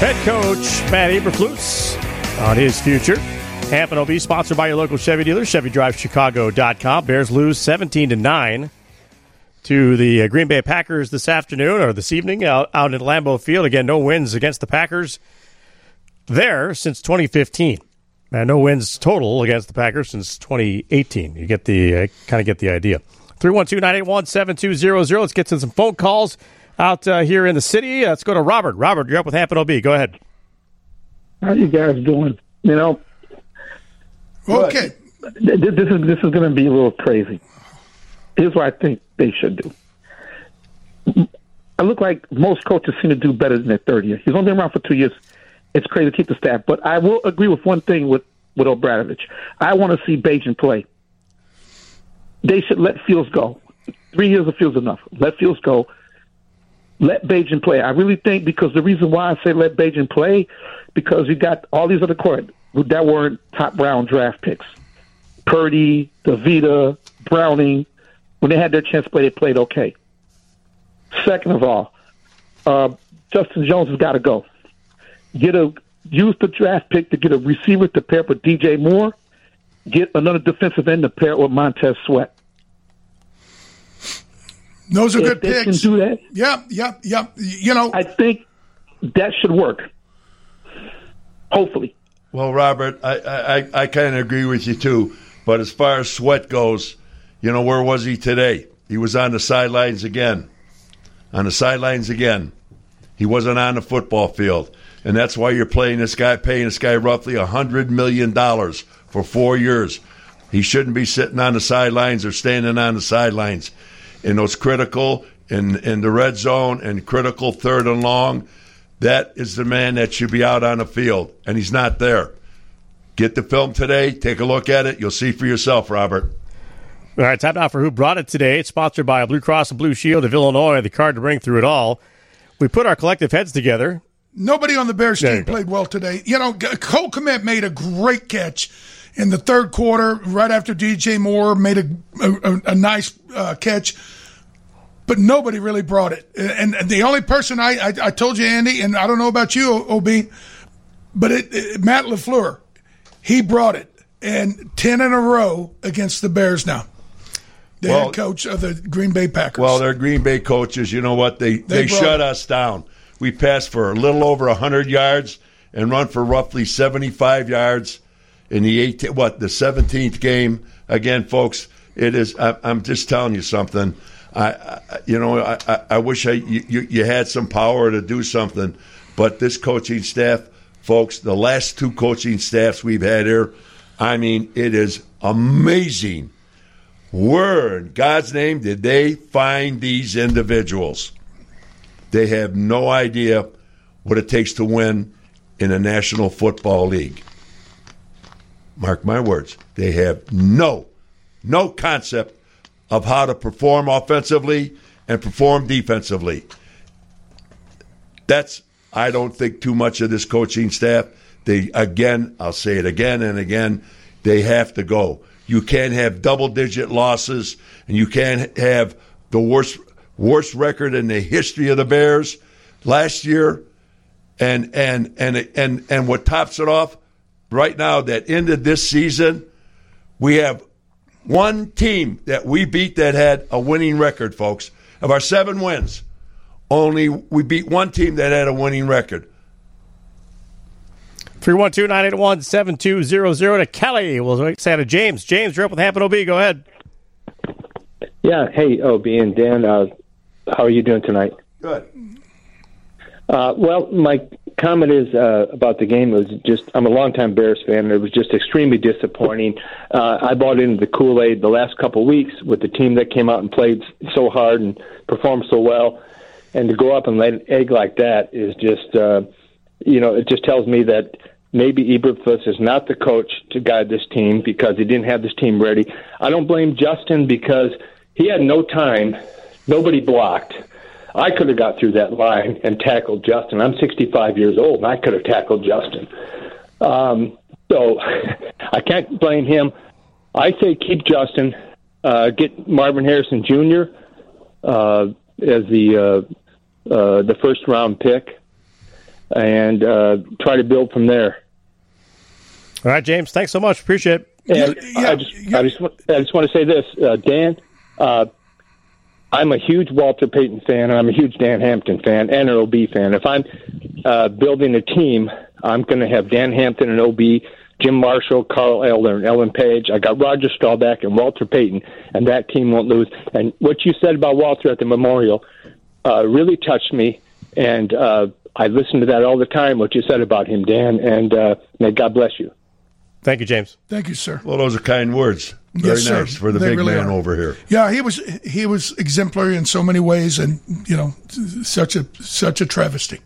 Head coach Matt Eberflus on his future. Hamp and OB, sponsored by your local Chevy dealer, ChevyDriveChicago.com. Bears lose 17 to 9 to the uh, Green Bay Packers this afternoon or this evening out, out in Lambeau Field. Again, no wins against the Packers there since 2015. And no wins total against the Packers since 2018. You get the uh, kind of get the idea. 312-981-7200. Let's get to some phone calls out uh, here in the city. Let's go to Robert. Robert, you're up with Hamp and OB. Go ahead. How are you guys doing? You know, Okay. This is this is going to be a little crazy. Here's what I think they should do. I look like most coaches seem to do better than their third year. He's only been around for two years. It's crazy to keep the staff, but I will agree with one thing with with Obradovich. I want to see Bagent play. They should let Fields go. Three years of Fields enough. Let Fields go. Let Bagent play. I really think because the reason why I say let Bagent play because you got all these other court that weren't top round draft picks. Purdy, DeVito, Browning, when they had their chance to play, they played okay. Second of all, uh, Justin Jones has got to go. Get a use the draft pick to get a receiver to pair with DJ Moore. Get another defensive end to pair with Montez Sweat. Those are If good they picks. can do that, Yep, yep, yep. You know, I think that should work. Hopefully. Well, Robert, I, I, I kind of agree with you too. But as far as Sweat goes, you know, where was he today? He was on the sidelines again. On the sidelines again. He wasn't on the football field. And that's why you're playing this guy, paying this guy roughly a $100 million for four years. He shouldn't be sitting on the sidelines or standing on the sidelines. In those critical, in, in the red zone and critical third and long, that is the man that should be out on the field, and he's not there. Get the film today, take a look at it. You'll see for yourself, Robert. All right, time now for Who Brought It Today. It's sponsored by Blue Cross and Blue Shield of Illinois, the card to bring through it all. We put our collective heads together. Nobody on the Bears There you team go. played well today. You know, Cole Kmet made a great catch in the third quarter, right after DJ Moore made a a, a nice uh, catch, but nobody really brought it. And, and the only person I, I I told you, Andy, and I don't know about you, Ob, but it, it, Matt Lafleur, he brought it, and ten in a row against the Bears now. The Well- head coach of the Green Bay Packers. Well, they're Green Bay coaches. You know what? They they, brought shut it. us down. We passed for a little over hundred yards and run for roughly seventy five yards in the 18, what the seventeenth game. Again, folks, it is. I, I'm just telling you something. I, I you know, I, I, wish I you, you you had some power to do something, but this coaching staff, folks, the last two coaching staffs we've had here, I mean, it is amazing where in God's name did they find these individuals? They have no idea what it takes to win in a National Football League. mark my words, they have no, no concept of how to perform offensively and perform defensively. That's, I don't think, too much of this coaching staff. They, again, I'll say it again and again, they have to go. You can't have double digit losses, and you can't have the worst worst record in the history of the Bears last year. And and and and and what tops it off right now that ended this season, we have one team that we beat that had a winning record, folks. Of our seven wins, only we beat one team that had a winning record. 312 981 7200 to Kelly. We'll say to James. James, you're up with Hamp and OB. Go ahead. Yeah. Hey, OB and Dan. Uh, how are you doing tonight? Good. Uh, well, my comment is uh, about the game. It was just I'm a longtime Bears fan. And it was just extremely disappointing. Uh, I bought into the Kool Aid the last couple weeks with the team that came out and played so hard and performed so well, and to go up and lay an egg like that is just, uh, you know, it just tells me that maybe Eberflus is not the coach to guide this team because he didn't have this team ready. I don't blame Justin because he had no time. Nobody blocked. I could have got through that line and tackled Justin. I'm 65 years old, and I could have tackled Justin. Um, so I can't blame him. I say keep Justin, uh, get Marvin Harrison Jr. Uh, as the uh, uh, the first round pick, and uh, try to build from there. All right, James. Thanks so much. Appreciate it. And I just, I just, I just want to say this, uh, Dan. Uh, I'm a huge Walter Payton fan, and I'm a huge Dan Hampton fan and an OB fan. If I'm uh, building a team, I'm going to have Dan Hampton and OB, Jim Marshall, Carl Eller, and Alan Page. I got Roger Staubach and Walter Payton, and that team won't lose. And what you said about Walter at the memorial uh, really touched me, and uh, I listen to that all the time. What you said about him, Dan, and uh, may God bless you. Thank you, James. Thank you, sir. Well, those are kind words. Very Yes, nice sir. for the They big really man are. over here. Yeah, he was he was exemplary in so many ways, and you know, such a such a travesty.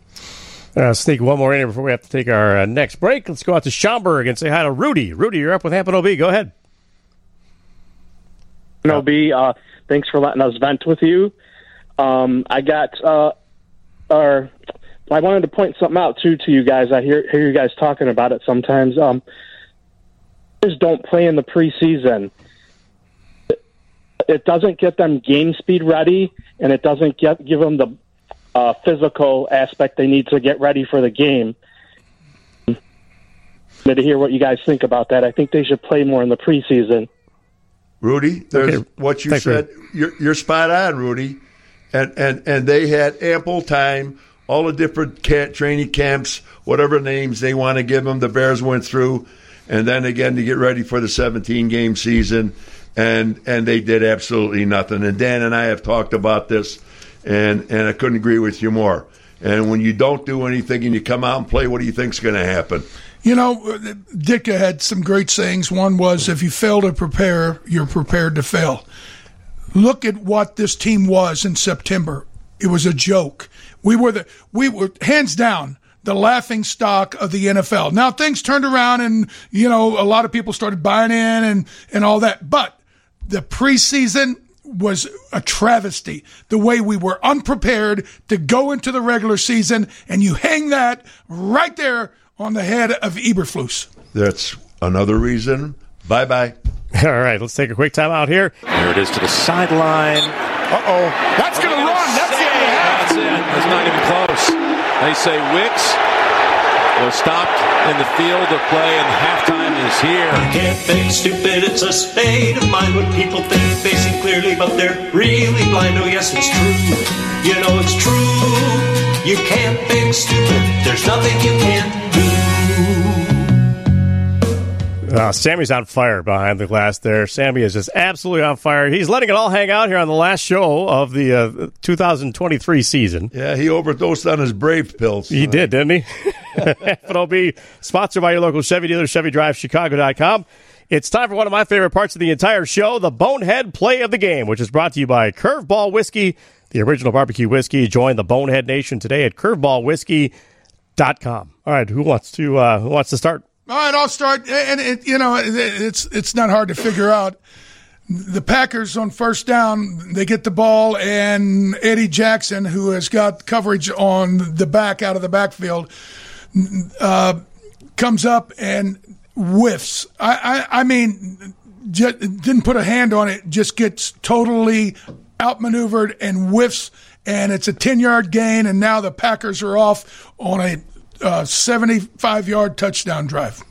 Uh, sneak one more in here before we have to take our uh, next break. Let's go out to Schaumburg and say hi to Rudy. Rudy, you're up with Hamp and OB. Go ahead. No, B. Uh, thanks for letting us vent with you. Um, I got, uh, or I wanted to point something out too to you guys. I hear hear you guys talking about it sometimes. Um, players don't play in the preseason. It doesn't get them game speed ready, and it doesn't get give them the uh, physical aspect they need to get ready for the game. But to hear what you guys think about that, I think they should play more in the preseason. Rudy, there's Okay. what you Thanks, said. You're, you're spot on, Rudy. And, and and they had ample time. All the different ca- training camps, whatever names they want to give them, the Bears went through, and then again to get ready for the 17 game season, and and they did absolutely nothing. And Dan and I have talked about this, and and I couldn't agree with you more. And when you don't do anything and you come out and play, what do you think's going to happen? You know, Ditka had some great sayings. One was, "If you fail to prepare, you're prepared to fail." Look at what this team was in September. It was a joke. We were the we were hands down the laughing stock of the NFL. Now things turned around, and you know a lot of people started buying in and and all that. But the preseason was a travesty. The way we were unprepared to go into the regular season, and you hang that right there on the head of Eberflus. That's another reason. Bye bye. All right, let's take a quick time out here. There it is to the sideline. Uh oh. That's going to run. That's the end of the half. That's it. That's not even close. They say Wicks was stopped in the field of play, and halftime is here. You can't think stupid, it's a state of mind. What people think see clearly, but they're really blind. Oh, yes, it's true. You know it's true. You can't think stupid, there's nothing you can't Uh, Sammy's on fire behind the glass there. Sammy is just absolutely on fire. He's letting it all hang out here on the last show of the uh, 2023 season. Yeah, he overdosed on his Brave pills. He did, didn't he? Hamp and OB, sponsored by your local Chevy dealer, ChevyDriveChicago.com. It's time for one of my favorite parts of the entire show, the Bonehead Play of the Game, which is brought to you by Curveball Whiskey, the original barbecue whiskey. Join the Bonehead Nation today at curveballwhiskey.com. All right, who wants to uh, who wants to start? All right, I'll start. And it, you know, it's it's not hard to figure out. The Packers on first down, they get the ball, and Eddie Jackson, who has got coverage on the back out of the backfield, uh, comes up and whiffs. I, I, I mean, just, didn't put a hand on it, just gets totally outmaneuvered and whiffs, and it's a 10 yard gain, and now the Packers are off on a uh, 75 yard touchdown drive.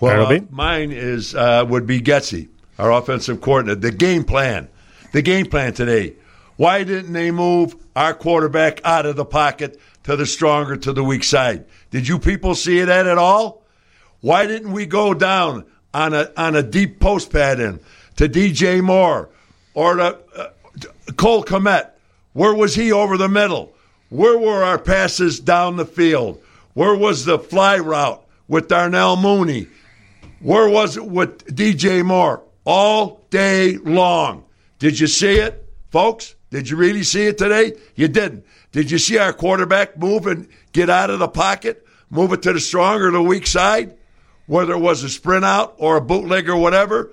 Well, uh, mine is uh, would be Getsy, our offensive coordinator. The game plan, the game plan today. Why didn't they move our quarterback out of the pocket to the stronger to the weak side? Did you people see that at all? Why didn't we go down on a on a deep post pattern to DJ Moore or to uh, Cole Kmet? Where was he over the middle? Where were our passes down the field? Where was the fly route with Darnell Mooney? Where was it with DJ Moore? All day long. Did you see it, folks? Did you really see it today? You didn't. Did you see our quarterback move and get out of the pocket, move it to the stronger, or the weak side, whether it was a sprint out or a bootleg or whatever?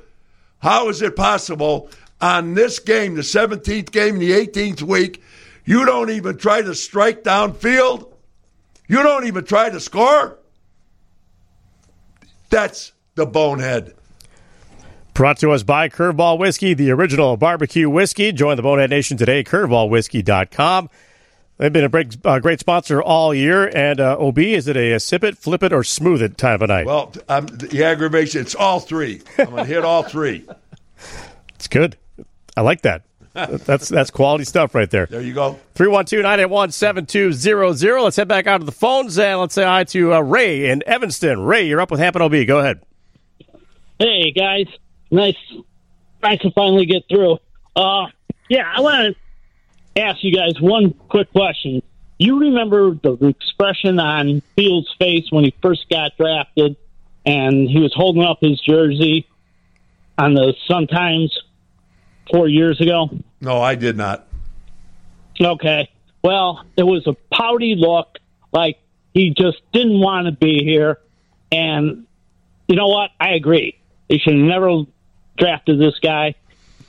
How is it possible on this game, the 17th game, the 18th week, you don't even try to strike downfield? You don't even try to score? That's the bonehead. Brought to us by Curveball Whiskey, the original barbecue whiskey. Join the Bonehead Nation today, curveballwhiskey.com. They've been a great, uh, great sponsor all year. And uh, OB, is it a, a, sip it, flip it, or smooth it time of night? Well, um, the aggravation, it's all three. I'm going to hit all three. It's good. I like that. that's that's quality stuff right there. There you go. 312-981-7200. Let's head back out to the phones and let's say hi to uh, Ray in Evanston. Ray, you're up with Hamp and OB. Go ahead. Hey guys, nice, nice to finally get through. Uh, yeah, I want to ask you guys one quick question. You remember the expression on Fields' face when he first got drafted, and he was holding up his jersey on the Sun Times four years ago? No, I did not. Okay. Well, it was a pouty look, like he just didn't want to be here. And you know what? I agree. They should have never drafted this guy.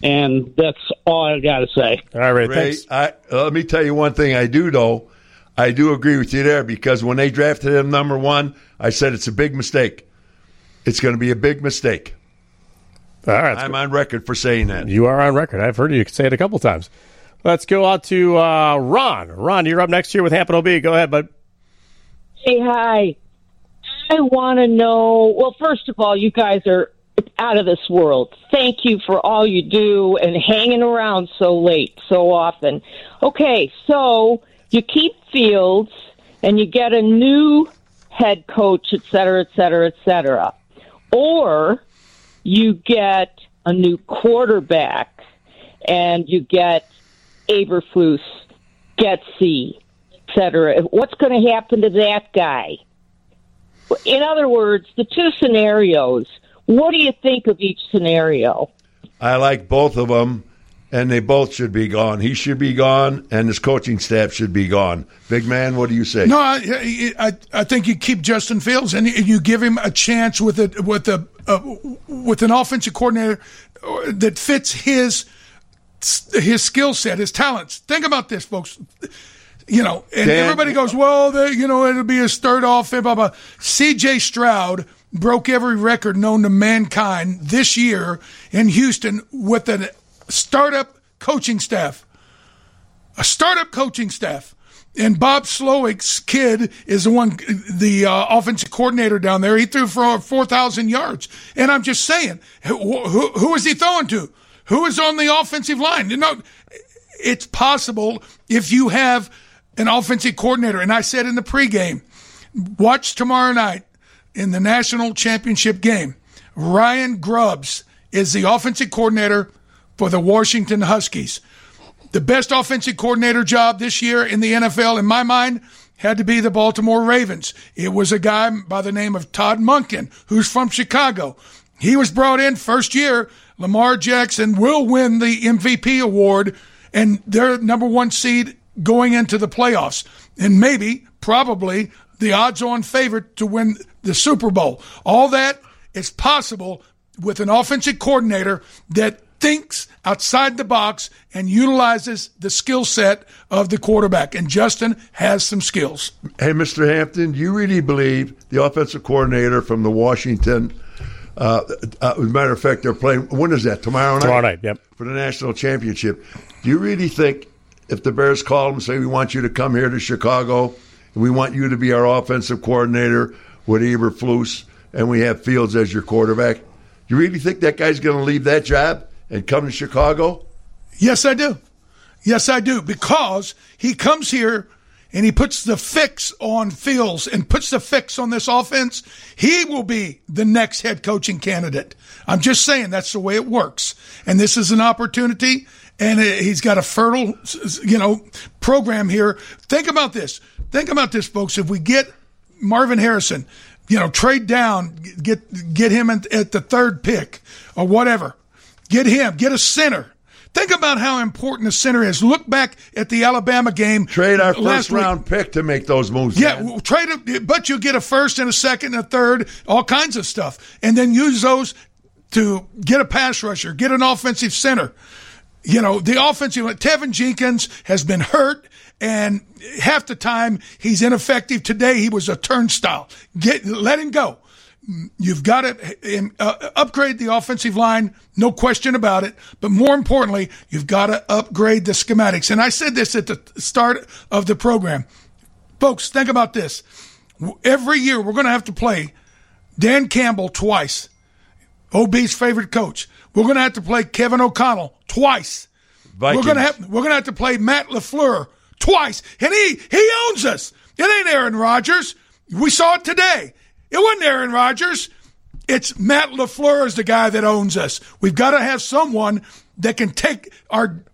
And that's all I got to say. All right, Ray, Ray I, uh, let me tell you one thing I do, though. I do agree with you there because when they drafted him number one, I said it's a big mistake. It's going to be a big mistake. All right, I'm on record for saying that. You are on record. I've heard you say it a couple times. Let's go out to uh, Ron. Ron, you're up next here with Hamp and OB. Go ahead, bud. Hey, hi. I want to know. Well, first of all, you guys are out of this world. Thank you for all you do and hanging around so late, so often. Okay, so you keep Fields and you get a new head coach, et cetera, et cetera, et cetera. Or you get a new quarterback and you get Eberflus, et cetera. What's going to happen to that guy? In other words, the two scenarios. What do you think of each scenario? I like both of them, and they both should be gone. He should be gone, and his coaching staff should be gone. Big man, what do you say? No, I, I, I think you keep Justin Fields and you give him a chance with a with a uh, with an offensive coordinator that fits his his skill set, his talents. Think about this, folks. You know, and Dan, everybody goes, well, they, you know, it'll be his third offense, blah, blah. C.J. Stroud broke every record known to mankind this year in Houston with a startup coaching staff. A startup coaching staff. And Bob Slowik's kid is the one, the uh, offensive coordinator down there. He threw for 4,000 yards. And I'm just saying, who, who, who is he throwing to? Who is on the offensive line? You know, it's possible if you have an offensive coordinator. And I said in the pregame, watch tomorrow night in the national championship game. Ryan Grubbs is the offensive coordinator for the Washington Huskies the best offensive coordinator job this year in the NFL, in my mind, had to be the Baltimore Ravens. It was a guy by the name of Todd Monken, who's from Chicago. He was brought in first year. Lamar Jackson will win the MVP award and they're number one seed going into the playoffs. And maybe, probably, the odds-on favorite to win the Super Bowl. All that is possible with an offensive coordinator that thinks outside the box and utilizes the skill set of the quarterback. And Justin has some skills. Hey, Mr. Hampton, do you really believe the offensive coordinator from the Washington? Uh, uh, as a matter of fact, they're playing. When is that? Tomorrow night. Tomorrow night. Yep. For the national championship. Do you really think if the Bears call them and say we want you to come here to Chicago and we want you to be our offensive coordinator with Eberflus and we have Fields as your quarterback, you really think that guy's going to leave that job and come to Chicago? Yes, I do. Yes, I do. Because he comes here and he puts the fix on Fields and puts the fix on this offense. He will be the next head coaching candidate. I'm just saying that's the way it works. And this is an opportunity. And he's got a fertile, you know, program here. Think about this. Think about this, folks. If we get Marvin Harrison, you know, trade down, get get him at, the third pick or whatever. Get him, get a center. Think about how important a center is. Look back at the Alabama game. Trade our first round week. pick to make those moves. Yeah, man. trade it, but you'll get a first and a second and a third, all kinds of stuff, and then use those to get a pass rusher, get an offensive center. You know, the offensive Teven Jenkins has been hurt, and half the time he's ineffective. Today he was a turnstile. Get let him go. You've got to uh, upgrade the offensive line, no question about it. But more importantly, you've got to upgrade the schematics. And I said this at the start of the program. Folks, think about this. Every year we're going to have to play Dan Campbell twice, OB's favorite coach. We're going to have to play Kevin O'Connell twice. Vikings. We're going to have we're going to have to play Matt LaFleur twice. And he he owns us. It ain't Aaron Rodgers. We saw it today. It wasn't Aaron Rodgers. It's Matt LaFleur is the guy that owns us. We've got to have someone that can take our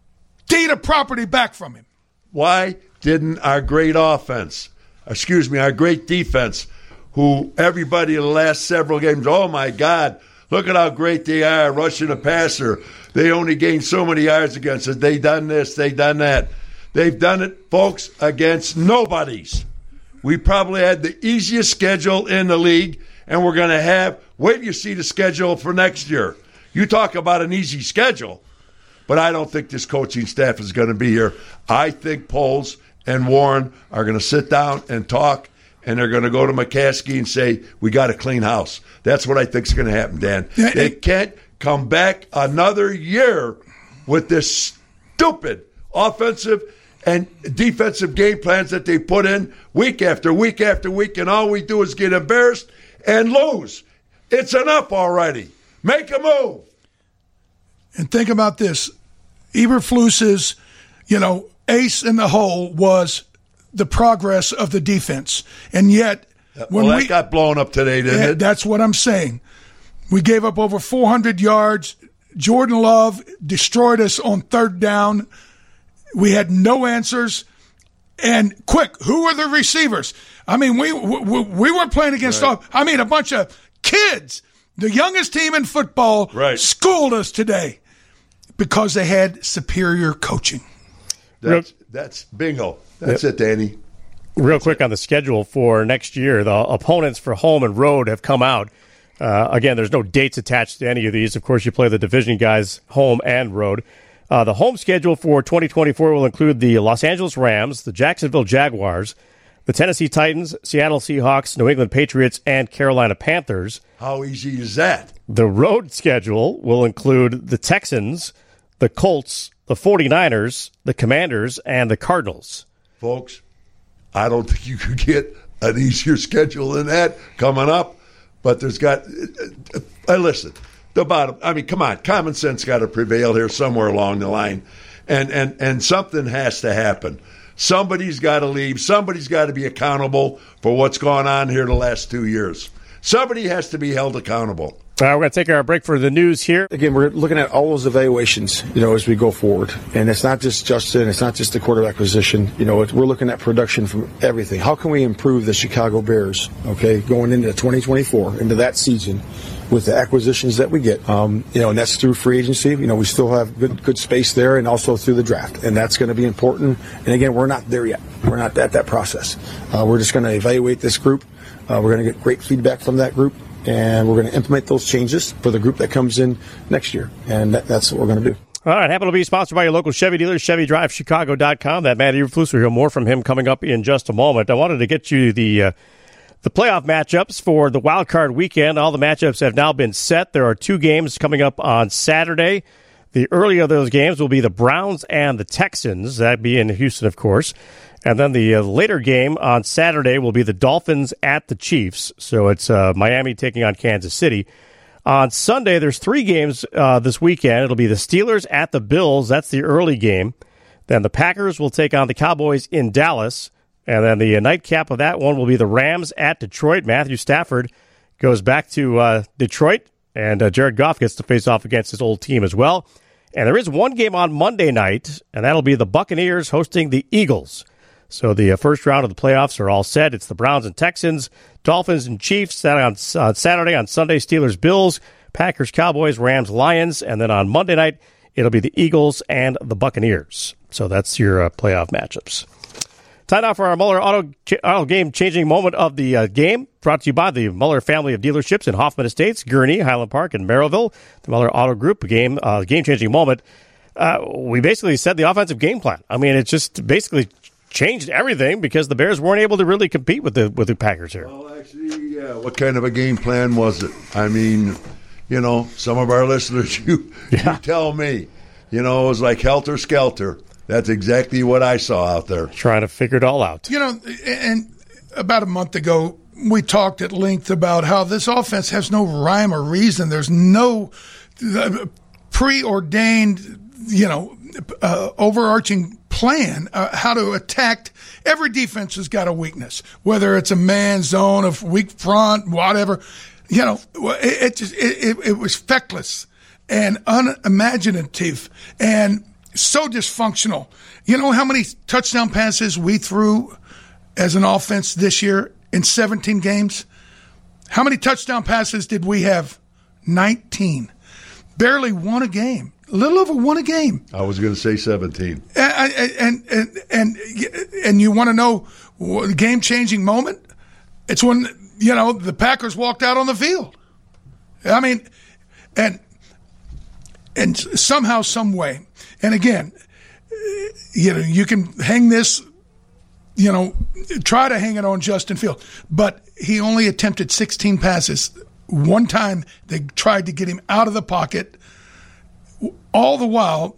data property back from him. Why didn't our great offense, excuse me, our great defense, who everybody in the last several games, oh my God, look at how great they are rushing the passer. They only gained so many yards against us. They done this, they done that. They've done it, folks, against nobodies. We probably had the easiest schedule in the league, and we're going to have. Wait till you see the schedule for next year. You talk about an easy schedule, but I don't think this coaching staff is going to be here. I think Poles and Warren are going to sit down and talk, and they're going to go to McCaskey and say, "We got a clean house." That's what I think is going to happen, Dan. They can't come back another year with this stupid offensive and defensive game plans that they put in week after week after week, and all we do is get embarrassed and lose. It's enough already. Make a move. And think about this: Eberflus's, you know, ace in the hole was the progress of the defense, and yet when well, we got blown up today, didn't Yeah, it? That's what I'm saying. We gave up over 400 yards. Jordan Love destroyed us on third down. We had no answers. And quick, who were the receivers? I mean, we we, we weren't playing against. Right. I mean, a bunch of kids. The youngest team in football right. schooled us today because they had superior coaching. That's, that's bingo. That's it, Danny. Real quick on the schedule for next year, the opponents for home and road have come out. Uh, again, there's no dates attached to any of these. Of course, you play the division guys home and road. Uh, the home schedule for 2024 will include the Los Angeles Rams, the Jacksonville Jaguars, the Tennessee Titans, Seattle Seahawks, New England Patriots, and Carolina Panthers. How easy is that? The road schedule will include the Texans, the Colts, the 49ers, the Commanders, and the Cardinals. Folks, I don't think you could get an easier schedule than that coming up. But there's got. I listen, the bottom. I mean, come on, common sense got to prevail here somewhere along the line, and and and something has to happen. Somebody's got to leave. Somebody's got to be accountable for what's gone on here the last two years. Somebody has to be held accountable. We're going to take our break for the news here. Again, we're looking at all those evaluations, you know, as we go forward. And it's not just Justin, it's not just the quarterback position. You know, we're looking at production from everything. How can we improve the Chicago Bears, okay, going into 2024, into that season with the acquisitions that we get? Um, you know, and that's through free agency. You know, we still have good, good space there and also through the draft. And that's going to be important. And again, we're not there yet. We're not at that process. Uh, we're just going to evaluate this group. Uh, we're going to get great feedback from that group, and we're going to implement those changes for the group that comes in next year. And that, that's what we're going to do. All right, Hamp and OB sponsored by your local Chevy dealer, ChevyDriveChicago.com. That Matt Eberflus, we'll hear more from him coming up in just a moment. I wanted to get you the uh, the playoff matchups for the wild card weekend. All the matchups have now been set. There are two games coming up on Saturday. The early of those games will be the Browns and the Texans. That'd be in Houston, of course. And then the uh, later game on Saturday will be the Dolphins at the Chiefs. So it's uh, Miami taking on Kansas City. On Sunday, there's three games uh, this weekend. It'll be the Steelers at the Bills. That's the early game. Then the Packers will take on the Cowboys in Dallas. And then the nightcap of that one will be the Rams at Detroit. Matthew Stafford goes back to uh, Detroit, and uh, Jared Goff gets to face off against his old team as well. And there is one game on Monday night, and that'll be the Buccaneers hosting the Eagles. So the uh, first round of the playoffs are all set. It's the Browns and Texans, Dolphins and Chiefs. That on uh, Saturday, on Sunday, Steelers, Bills, Packers, Cowboys, Rams, Lions, and then on Monday night it'll be the Eagles and the Buccaneers. So that's your uh, playoff matchups. Time now for our Muller Auto, Auto Game changing moment of the uh, game, brought to you by the Muller family of dealerships in Hoffman Estates, Gurnee, Highland Park, and Merrillville. The Muller Auto Group game uh, game changing moment. Uh, we basically set the offensive game plan. I mean, it's just basically changed everything because the Bears weren't able to really compete with the with the Packers here. Well, actually, yeah. What kind of a game plan was it? I mean, you know, some of our listeners, you, yeah. you tell me, you know, it was like helter skelter. That's exactly what I saw out there. Trying to figure it all out. You know, and about a month ago, we talked at length about how this offense has no rhyme or reason. There's no uh, preordained, you know, uh, overarching plan uh, how to attack. Every defense has got a weakness, whether it's a man zone, of weak front, whatever. You know, it, it just it, it, it was feckless and unimaginative and so dysfunctional. You know how many touchdown passes we threw as an offense this year in 17 games? How many touchdown passes did we have? 19. Barely won a game a little over one a game. I was going to say 17. And and and and, you want to know the game changing moment? It's when you know the Packers walked out on the field. I mean, and and somehow, some way, and again, you know, you can hang this. You know, try to hang it on Justin Field, but he only attempted 16 passes. One time they tried to get him out of the pocket all the while,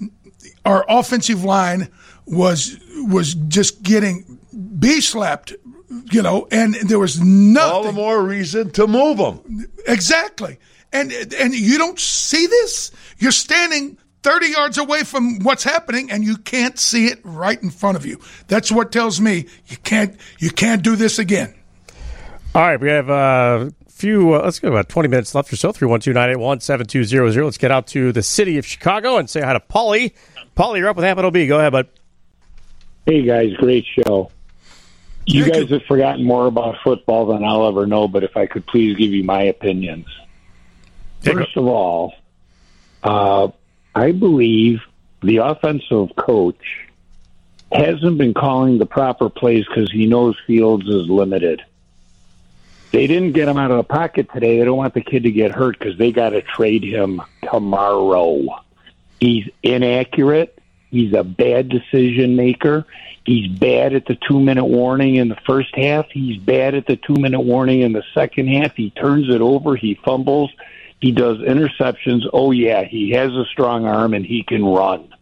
our offensive line was was just getting b slapped, you know, and there was nothing. All the more reason to move them. Exactly, and and you don't see this. You're standing. 30 yards away from what's happening and you can't see it right in front of you. That's what tells me you can't you can't do this again. All right, we have uh, few, uh, let's go about 20 minutes left or so. 312 7200. Let's get out to the city of Chicago and say hi to Polly. Polly, you're up with Hamp and OB. Go ahead, bud. Hey, guys. Great show. You guys have forgotten more about football than I'll ever know, but if I could please give you my opinions. First of all, uh, I believe the offensive coach hasn't been calling the proper plays because he knows Fields is limited. They didn't get him out of the pocket today. They don't want the kid to get hurt because they got to trade him tomorrow. He's inaccurate. He's a bad decision maker. He's bad at the two minute warning in the first half. He's bad at the two minute warning in the second half. He turns it over. He fumbles. He does interceptions. Oh, yeah, he has a strong arm and he can run.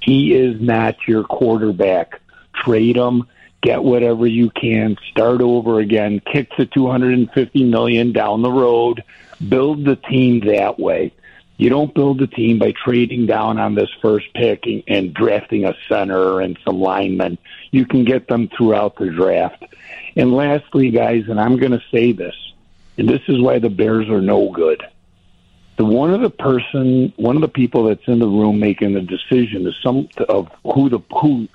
He is not your quarterback. Trade him get whatever you can, start over again, kick the 250 million down the road, build the team that way. You don't build the team by trading down on this first pick and, and drafting a center and some linemen. You can get them throughout the draft. And lastly, guys, and I'm going to say this, and this is why the Bears are no good. The one of the person, one of the people that's in the room making the decision is some of who the who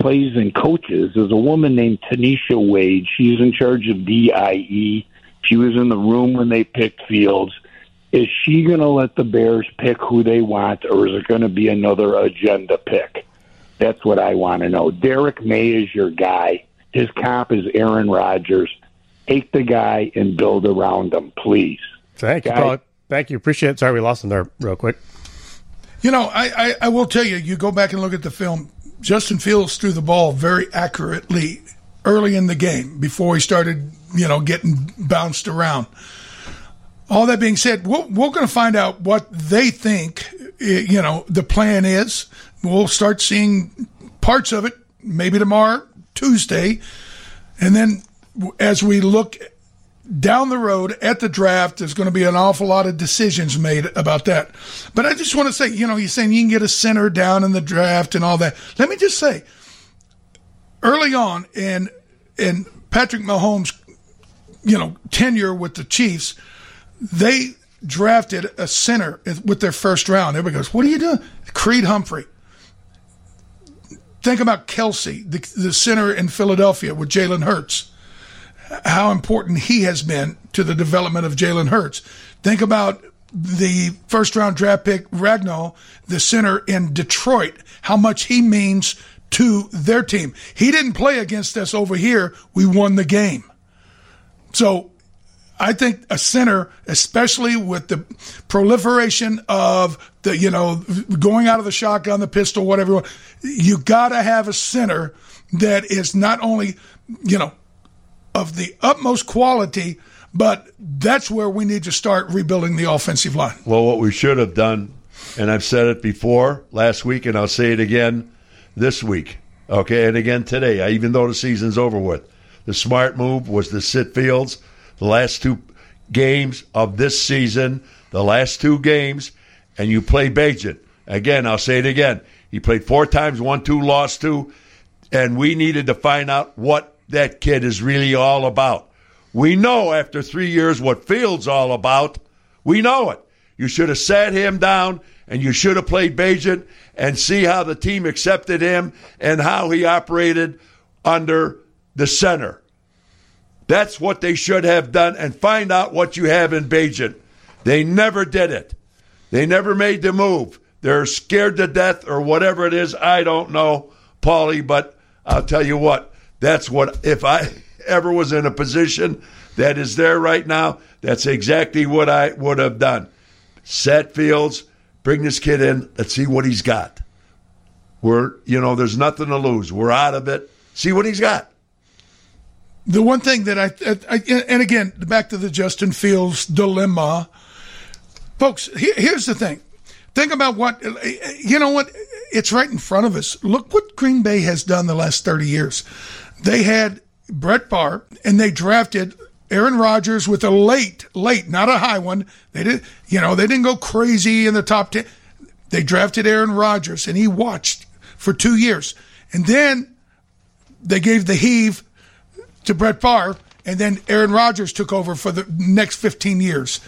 plays and coaches is a woman named Tanisha Wade. She's in charge of DIE. She was in the room when they picked Fields. Is she going to let the Bears pick who they want, or is it going to be another agenda pick? That's what I want to know. Drake Maye is your guy. His comp is Aaron Rodgers. Take the guy and build around him, please. Thank you, Guys- Paul. Thank you. Appreciate it. Sorry we lost him there real quick. You know, I, I, I will tell you, you go back and look at the film, Justin Fields threw the ball very accurately early in the game before he started, you know, getting bounced around. All that being said, we're, we're going to find out what they think, eh, you know, the plan is. We'll start seeing parts of it maybe tomorrow, Tuesday. And then as we look down the road at the draft, there's going to be an awful lot of decisions made about that. But I just want to say, you know, he's saying you can get a center down in the draft and all that. Let me just say, early on in in Patrick Mahomes, you know, tenure with the Chiefs, they drafted a center with their first round. Everybody goes, "What are you doing?" Creed Humphrey. Think about Kelce, the, the center in Philadelphia with Jalen Hurts how important he has been to the development of Jalen Hurts. Think about the first round draft pick Ragnow, the center in Detroit, how much he means to their team. He didn't play against us over here. We won the game. So I think a center, especially with the proliferation of the, you know, going out of the shotgun, the pistol, whatever, you got to have a center that is not only, you know, of the utmost quality, but that's where we need to start rebuilding the offensive line. Well, what we should have done, and I've said it before last week, and I'll say it again this week, okay, and again today, even though the season's over with. The smart move was to sit Fields the last two games of this season, the last two games, and you play Bagent. Again, I'll say it again. He played four times, won two, lost two, and we needed to find out what that kid is really all about. We know after three years what Fields all about. We know it. You should have sat him down and you should have played Bagent and see how the team accepted him and how he operated under the center. That's what they should have done and find out what you have in Bagent. They never did it. They never made the move. They're scared to death or whatever it is. I don't know, Paulie, but I'll tell you what. That's what, if I ever was in a position that is there right now, that's exactly what I would have done. Set Fields, bring this kid in, let's see what he's got. We're, you know, there's nothing to lose. We're out of it. See what he's got. The one thing that I, I and again, back to the Justin Fields dilemma, folks. Here, here's the thing. Think about what you know. What it's right in front of us. Look what Green Bay has done the last thirty years. They had Brett Favre, and they drafted Aaron Rodgers with a late, late, not a high one. They did, you know, they didn't go crazy in the top ten. They drafted Aaron Rodgers, and he watched for two years, and then they gave the heave to Brett Favre, and then Aaron Rodgers took over for the next 15 years.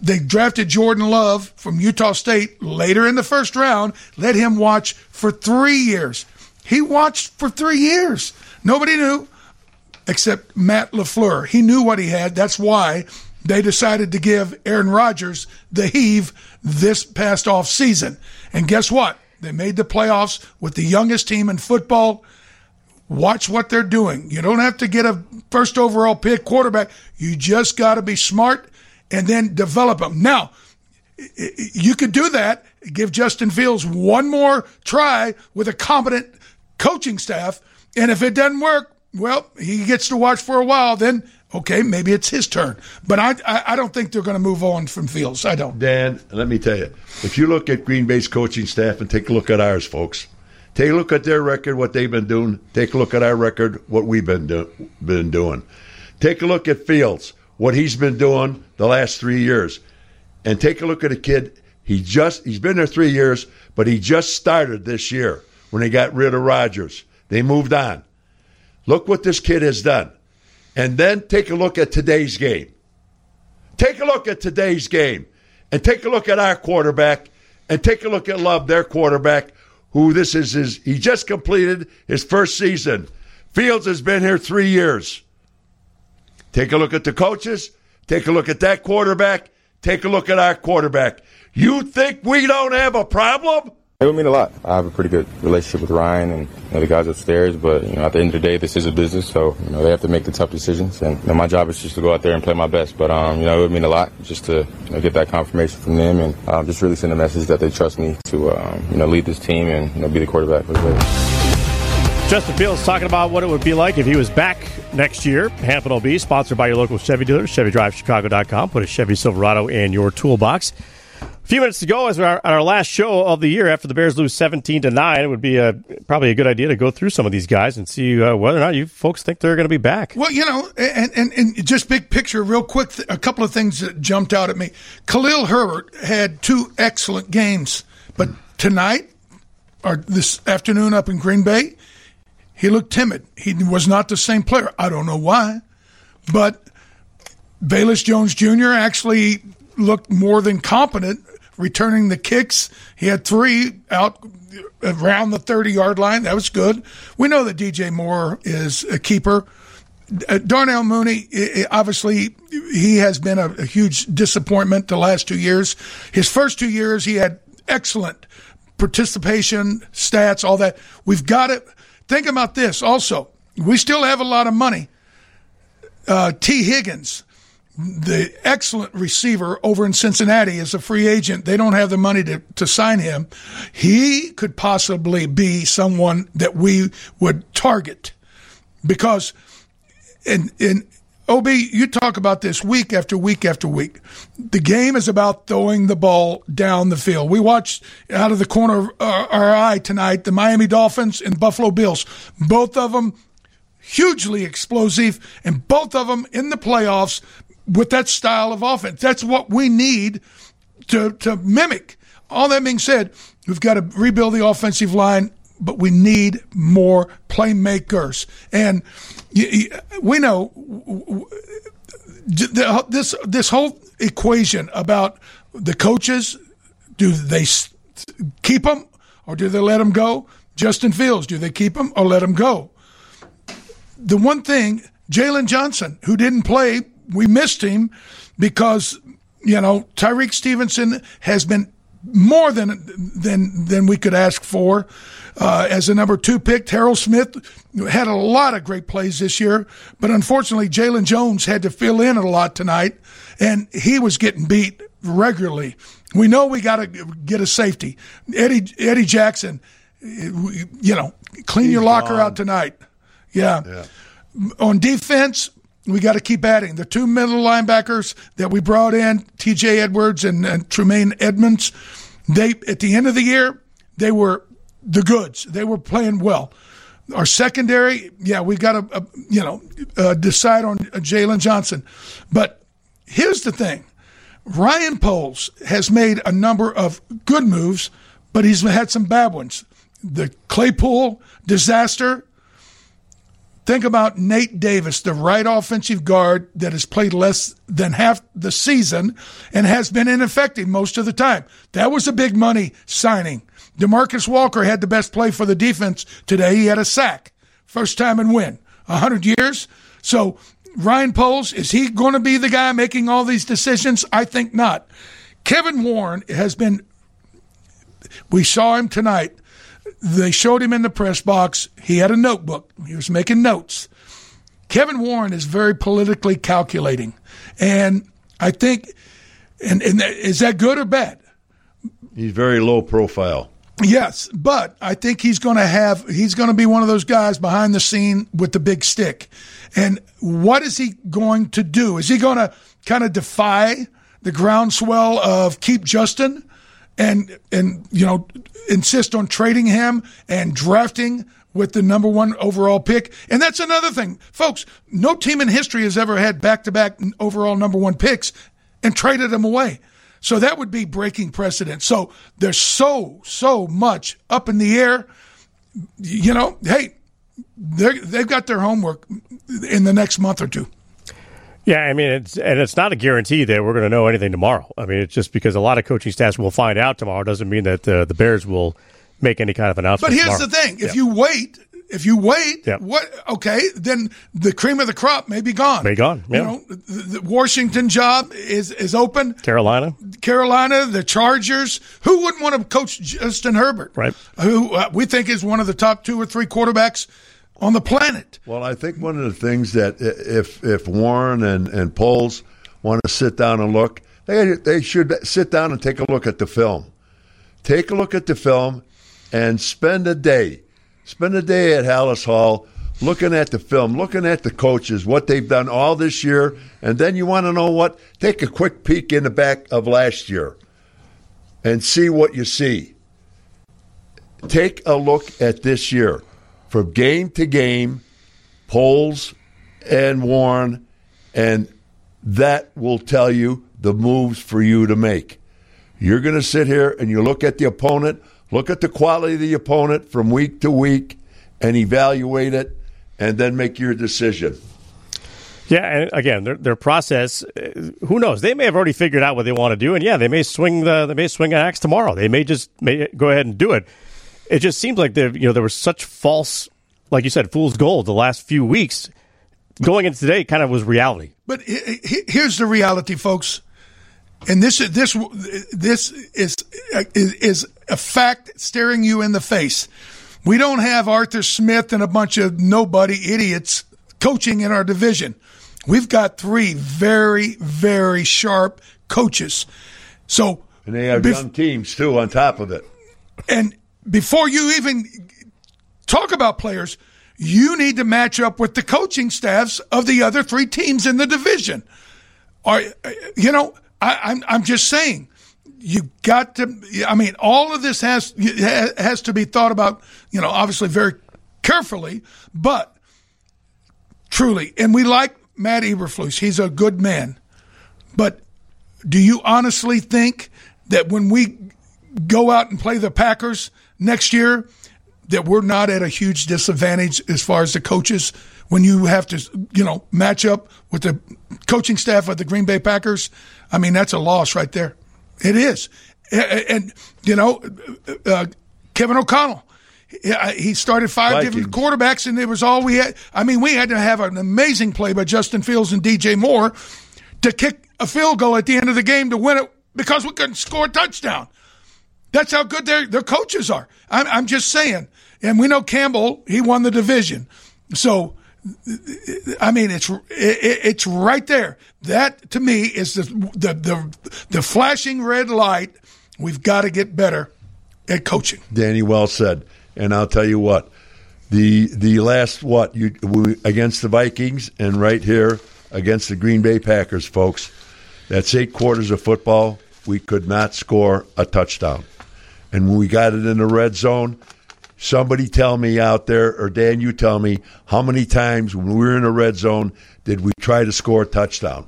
They drafted Jordan Love from Utah State later in the first round, let him watch for three years. He watched for three years. Nobody knew except Matt LaFleur. He knew what he had. That's why they decided to give Aaron Rodgers the heave this past off season. And guess what? They made the playoffs with the youngest team in football. Watch what they're doing. You don't have to get a first overall pick quarterback. You just got to be smart and then develop them. Now, you could do that. Give Justin Fields one more try with a competent coaching staff. And if it doesn't work, well, he gets to watch for a while. Then, okay, maybe it's his turn. But I, I, I don't think they're going to move on from Fields. I don't. Dan, let me tell you, if you look at Green Bay's coaching staff and take a look at ours, folks, take a look at their record, what they've been doing. Take a look at our record, what we've been do- been doing. Take a look at Fields, what he's been doing the last three years, and take a look at a kid. He just he's been there three years, but he just started this year when they got rid of Rodgers. They moved on. Look what this kid has done. And then take a look at today's game. Take a look at today's game. And take a look at our quarterback. And take a look at Love, their quarterback, who this is his he just completed his first season. Fields has been here three years. Take a look at the coaches. Take a look at that quarterback. Take a look at our quarterback. You think we don't have a problem? It would mean a lot. I have a pretty good relationship with Ryan and you know, the guys upstairs, but you know, at the end of the day, this is a business, so you know they have to make the tough decisions, and you know, my job is just to go out there and play my best. But um, you know, it would mean a lot just to you know, get that confirmation from them, and um, just really send a message that they trust me to um, you know lead this team and you know be the quarterback for the. Justin Fields talking about what it would be like if he was back next year. Hamp and OB, sponsored by your local Chevy dealer, ChevyDriveChicago.com. Put a Chevy Silverado in your toolbox. Few minutes to go as our, our last show of the year after the Bears lose 17 to 9. It would be a, probably a good idea to go through some of these guys and see uh, whether or not you folks think they're going to be back. Well, you know, and, and, and just big picture, real quick, a couple of things that jumped out at me. Khalil Herbert had two excellent games, but tonight or this afternoon up in Green Bay, he looked timid. He was not the same player. I don't know why, but Velus Jones Jr. actually looked more than competent returning the kicks. He had three out around the 30 yard line. That was good. We know that DJ Moore is a keeper. Uh, Darnell Mooney, obviously, he has been a, huge disappointment the last two years. His first two years, he had excellent participation, stats, all that. We've got to think about this also. We still have a lot of money. Uh, Tee Higgins, the excellent receiver over in Cincinnati is a free agent. They don't have the money to, to sign him. He could possibly be someone that we would target because in, in OB, you talk about this week after week after week. The game is about throwing the ball down the field. We watched out of the corner of uh, our eye tonight the Miami Dolphins and Buffalo Bills. Both of them hugely explosive, and both of them in the playoffs with that style of offense. That's what we need to, to mimic. All that being said, we've got to rebuild the offensive line, but we need more playmakers. And we know this this whole equation about the coaches do they keep them or do they let them go? Justin Fields, do they keep him or let him go? The one thing, Jaylon Johnson, who didn't play we missed him because you know Tyrique Stevenson has been more than than than we could ask for uh, as a number two pick. Harold Smith had a lot of great plays this year, but unfortunately Jaylon Jones had to fill in a lot tonight, and he was getting beat regularly. We know we got to get a safety. Eddie Eddie Jackson, you know, clean He's your locker gone. out tonight. Yeah. yeah. On defense, we got to keep adding. The two middle linebackers that we brought in, T.J. Edwards and, and Tremaine Edmunds, they at the end of the year they were the goods. They were playing well. Our secondary, yeah, we got to uh, you know uh, decide on Jaylon Johnson, but here's the thing: Ryan Poles has made a number of good moves, but he's had some bad ones. The Claypool disaster Think about Nate Davis, the right offensive guard that has played less than half the season and has been ineffective most of the time. That was a big money signing. Demarcus Walker had the best play for the defense today. He had a sack. First time in win. A hundred years. So Ryan Poles, is he going to be the guy making all these decisions? I think not. Kevin Warren has been, we saw him tonight they showed him in the press box. He had a notebook. He was making notes. Kevin Warren is very politically calculating. And I think, and, and is that good or bad? He's very low profile. Yes, but I think he's going to have, he's going to be one of those guys behind the scene with the big stick. And what is he going to do? Is he going to kind of defy the groundswell of keep Justin? And and you know insist on trading him and drafting with the number one overall pick. And that's another thing, folks. No team in history has ever had back to back overall number one picks and traded them away. So that would be breaking precedent. So there's so so much up in the air. You know, hey, they've got their homework in the next month or two. Yeah, I mean, it's and it's not a guarantee that we're going to know anything tomorrow. I mean, it's just because a lot of coaching staffs will find out tomorrow doesn't mean that uh, the Bears will make any kind of announcement. But here's tomorrow. the thing: if yeah. you wait, if you wait, yeah. what? Okay, then the cream of the crop may be gone. May gone. Yeah. You know, the, the Washington job is is open. Carolina. Carolina, the Chargers. Who wouldn't want to coach Justin Herbert? Right. Who uh, we think is one of the top two or three quarterbacks on the planet. Well, I think one of the things that if if Warren and and Poles want to sit down and look, they they should sit down and take a look at the film. Take a look at the film and spend a day, spend a day at Halas Hall looking at the film, looking at the coaches, what they've done all this year, and then you want to know what? Take a quick peek in the back of last year and see what you see. Take a look at this year from game to game, Poles and Warren, and that will tell you the moves for you to make. You're going to sit here and you look at the opponent, look at the quality of the opponent from week to week, and evaluate it, and then make your decision. Yeah, and again, their, their process. uh, Who knows? They may have already figured out what they want to do, and yeah, they may swing the they may swing an axe tomorrow. They may just may go ahead and do it. It just seems like there you know there was such false, like you said, fool's gold the last few weeks. Going into today, kind of was reality. But he- he- here's the reality, folks, and this is this this is is, is a fact staring you in the face. We don't have Arthur Smith and a bunch of nobody idiots coaching in our division. We've got three very very sharp coaches. So And they have bef- young teams too on top of it. and before you even talk about players, you need to match up with the coaching staffs of the other three teams in the division. Are you know? I, I'm I'm just saying. You got to. I mean, all of this has has to be thought about. You know, obviously very carefully, but truly, and we like Matt Eberflus. He's a good man, but do you honestly think that when we go out and play the Packers next year, that we're not at a huge disadvantage as far as the coaches when you have to, you know, match up with the coaching staff of the Green Bay Packers? I mean, that's a loss right there. It is. And, you know, uh, Kevin O'Connell, he- he started five different quarterbacks, and it was all we had. I mean, we had to have an amazing play by Justin Fields and DJ Moore to kick a field goal at the end of the game to win it because we couldn't score a touchdown. That's how good their their coaches are. I'm, I'm just saying. And we know Campbell, he won the division. So, I mean, it's it, it's right there. That to me is the the the, the flashing red light. We've got to get better at coaching. Danny, well said. And I'll tell you what, the the last what you we, against the Vikings and right here against the Green Bay Packers, folks. That's eight quarters of football. We could not score a touchdown, and when we got it in the red zone, somebody tell me out there, or Dan, you tell me how many times when we were in the red zone did we try to score a touchdown?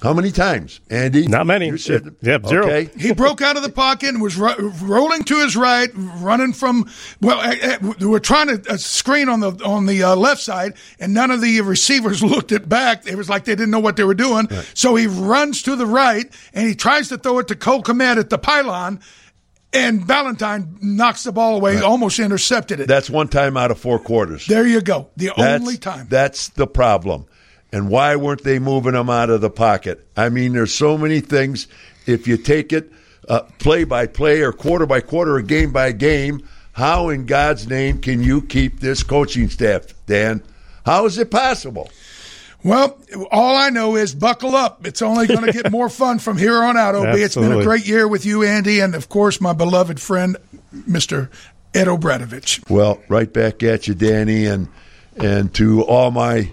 How many times, Andy? Not many. You said, Yep, zero. Okay. He broke out of the pocket and was ro- rolling to his right, running from. Well, eh, we were trying to uh, screen on the on the uh, left side, and none of the receivers looked it back. It was like they didn't know what they were doing. So he runs to the right and he tries to throw it to Cole Kmet at the pylon, and Valentine knocks the ball away, almost intercepted it. That's one time out of four quarters. There you go. The That's- only time. That's the problem. And why weren't they moving them out of the pocket? I mean, there's so many things. If you take it uh, play by play or quarter by quarter or game by game, how in God's name can you keep this coaching staff, Dan? How is it possible? Well, all I know is buckle up. It's only going to get more fun from here on out, OB. It's been a great year with you, Andy, and of course, my beloved friend, Mr. Ed O'Bradovich. Well, right back at you, Danny, and and to all my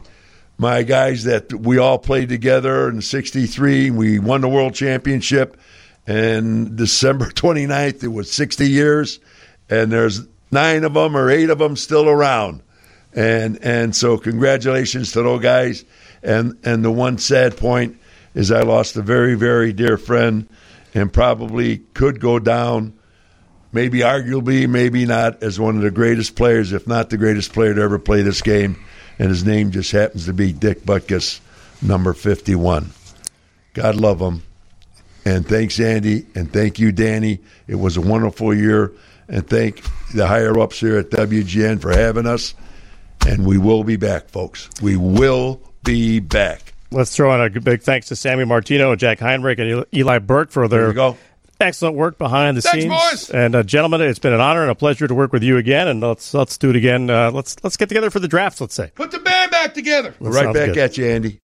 my guys that we all played together in '63. We won the world championship, and December 29th, it was 60 years, and there's nine of them or eight of them still around, and and so congratulations to those guys. And and the one sad point is I lost a very very dear friend, and probably could go down maybe arguably, maybe not, as one of the greatest players, if not the greatest player to ever play this game. And his name just happens to be Dick Butkus, number 51. God love him. And thanks, Andy. And thank you, Danny. It was a wonderful year. And thank the higher ups here at WGN for having us. And we will be back, folks. We will be back. Let's throw in a big thanks to Sammy Martino and Jack Heinrich and Eli Burke for their excellent work behind the Thanks, scenes. boys. And uh, gentlemen, it's been an honor and a pleasure to work with you again. And let's let's do it again. Uh, let's let's get together for the drafts. Let's say. Put the band back together. That right back good. at you, Andy.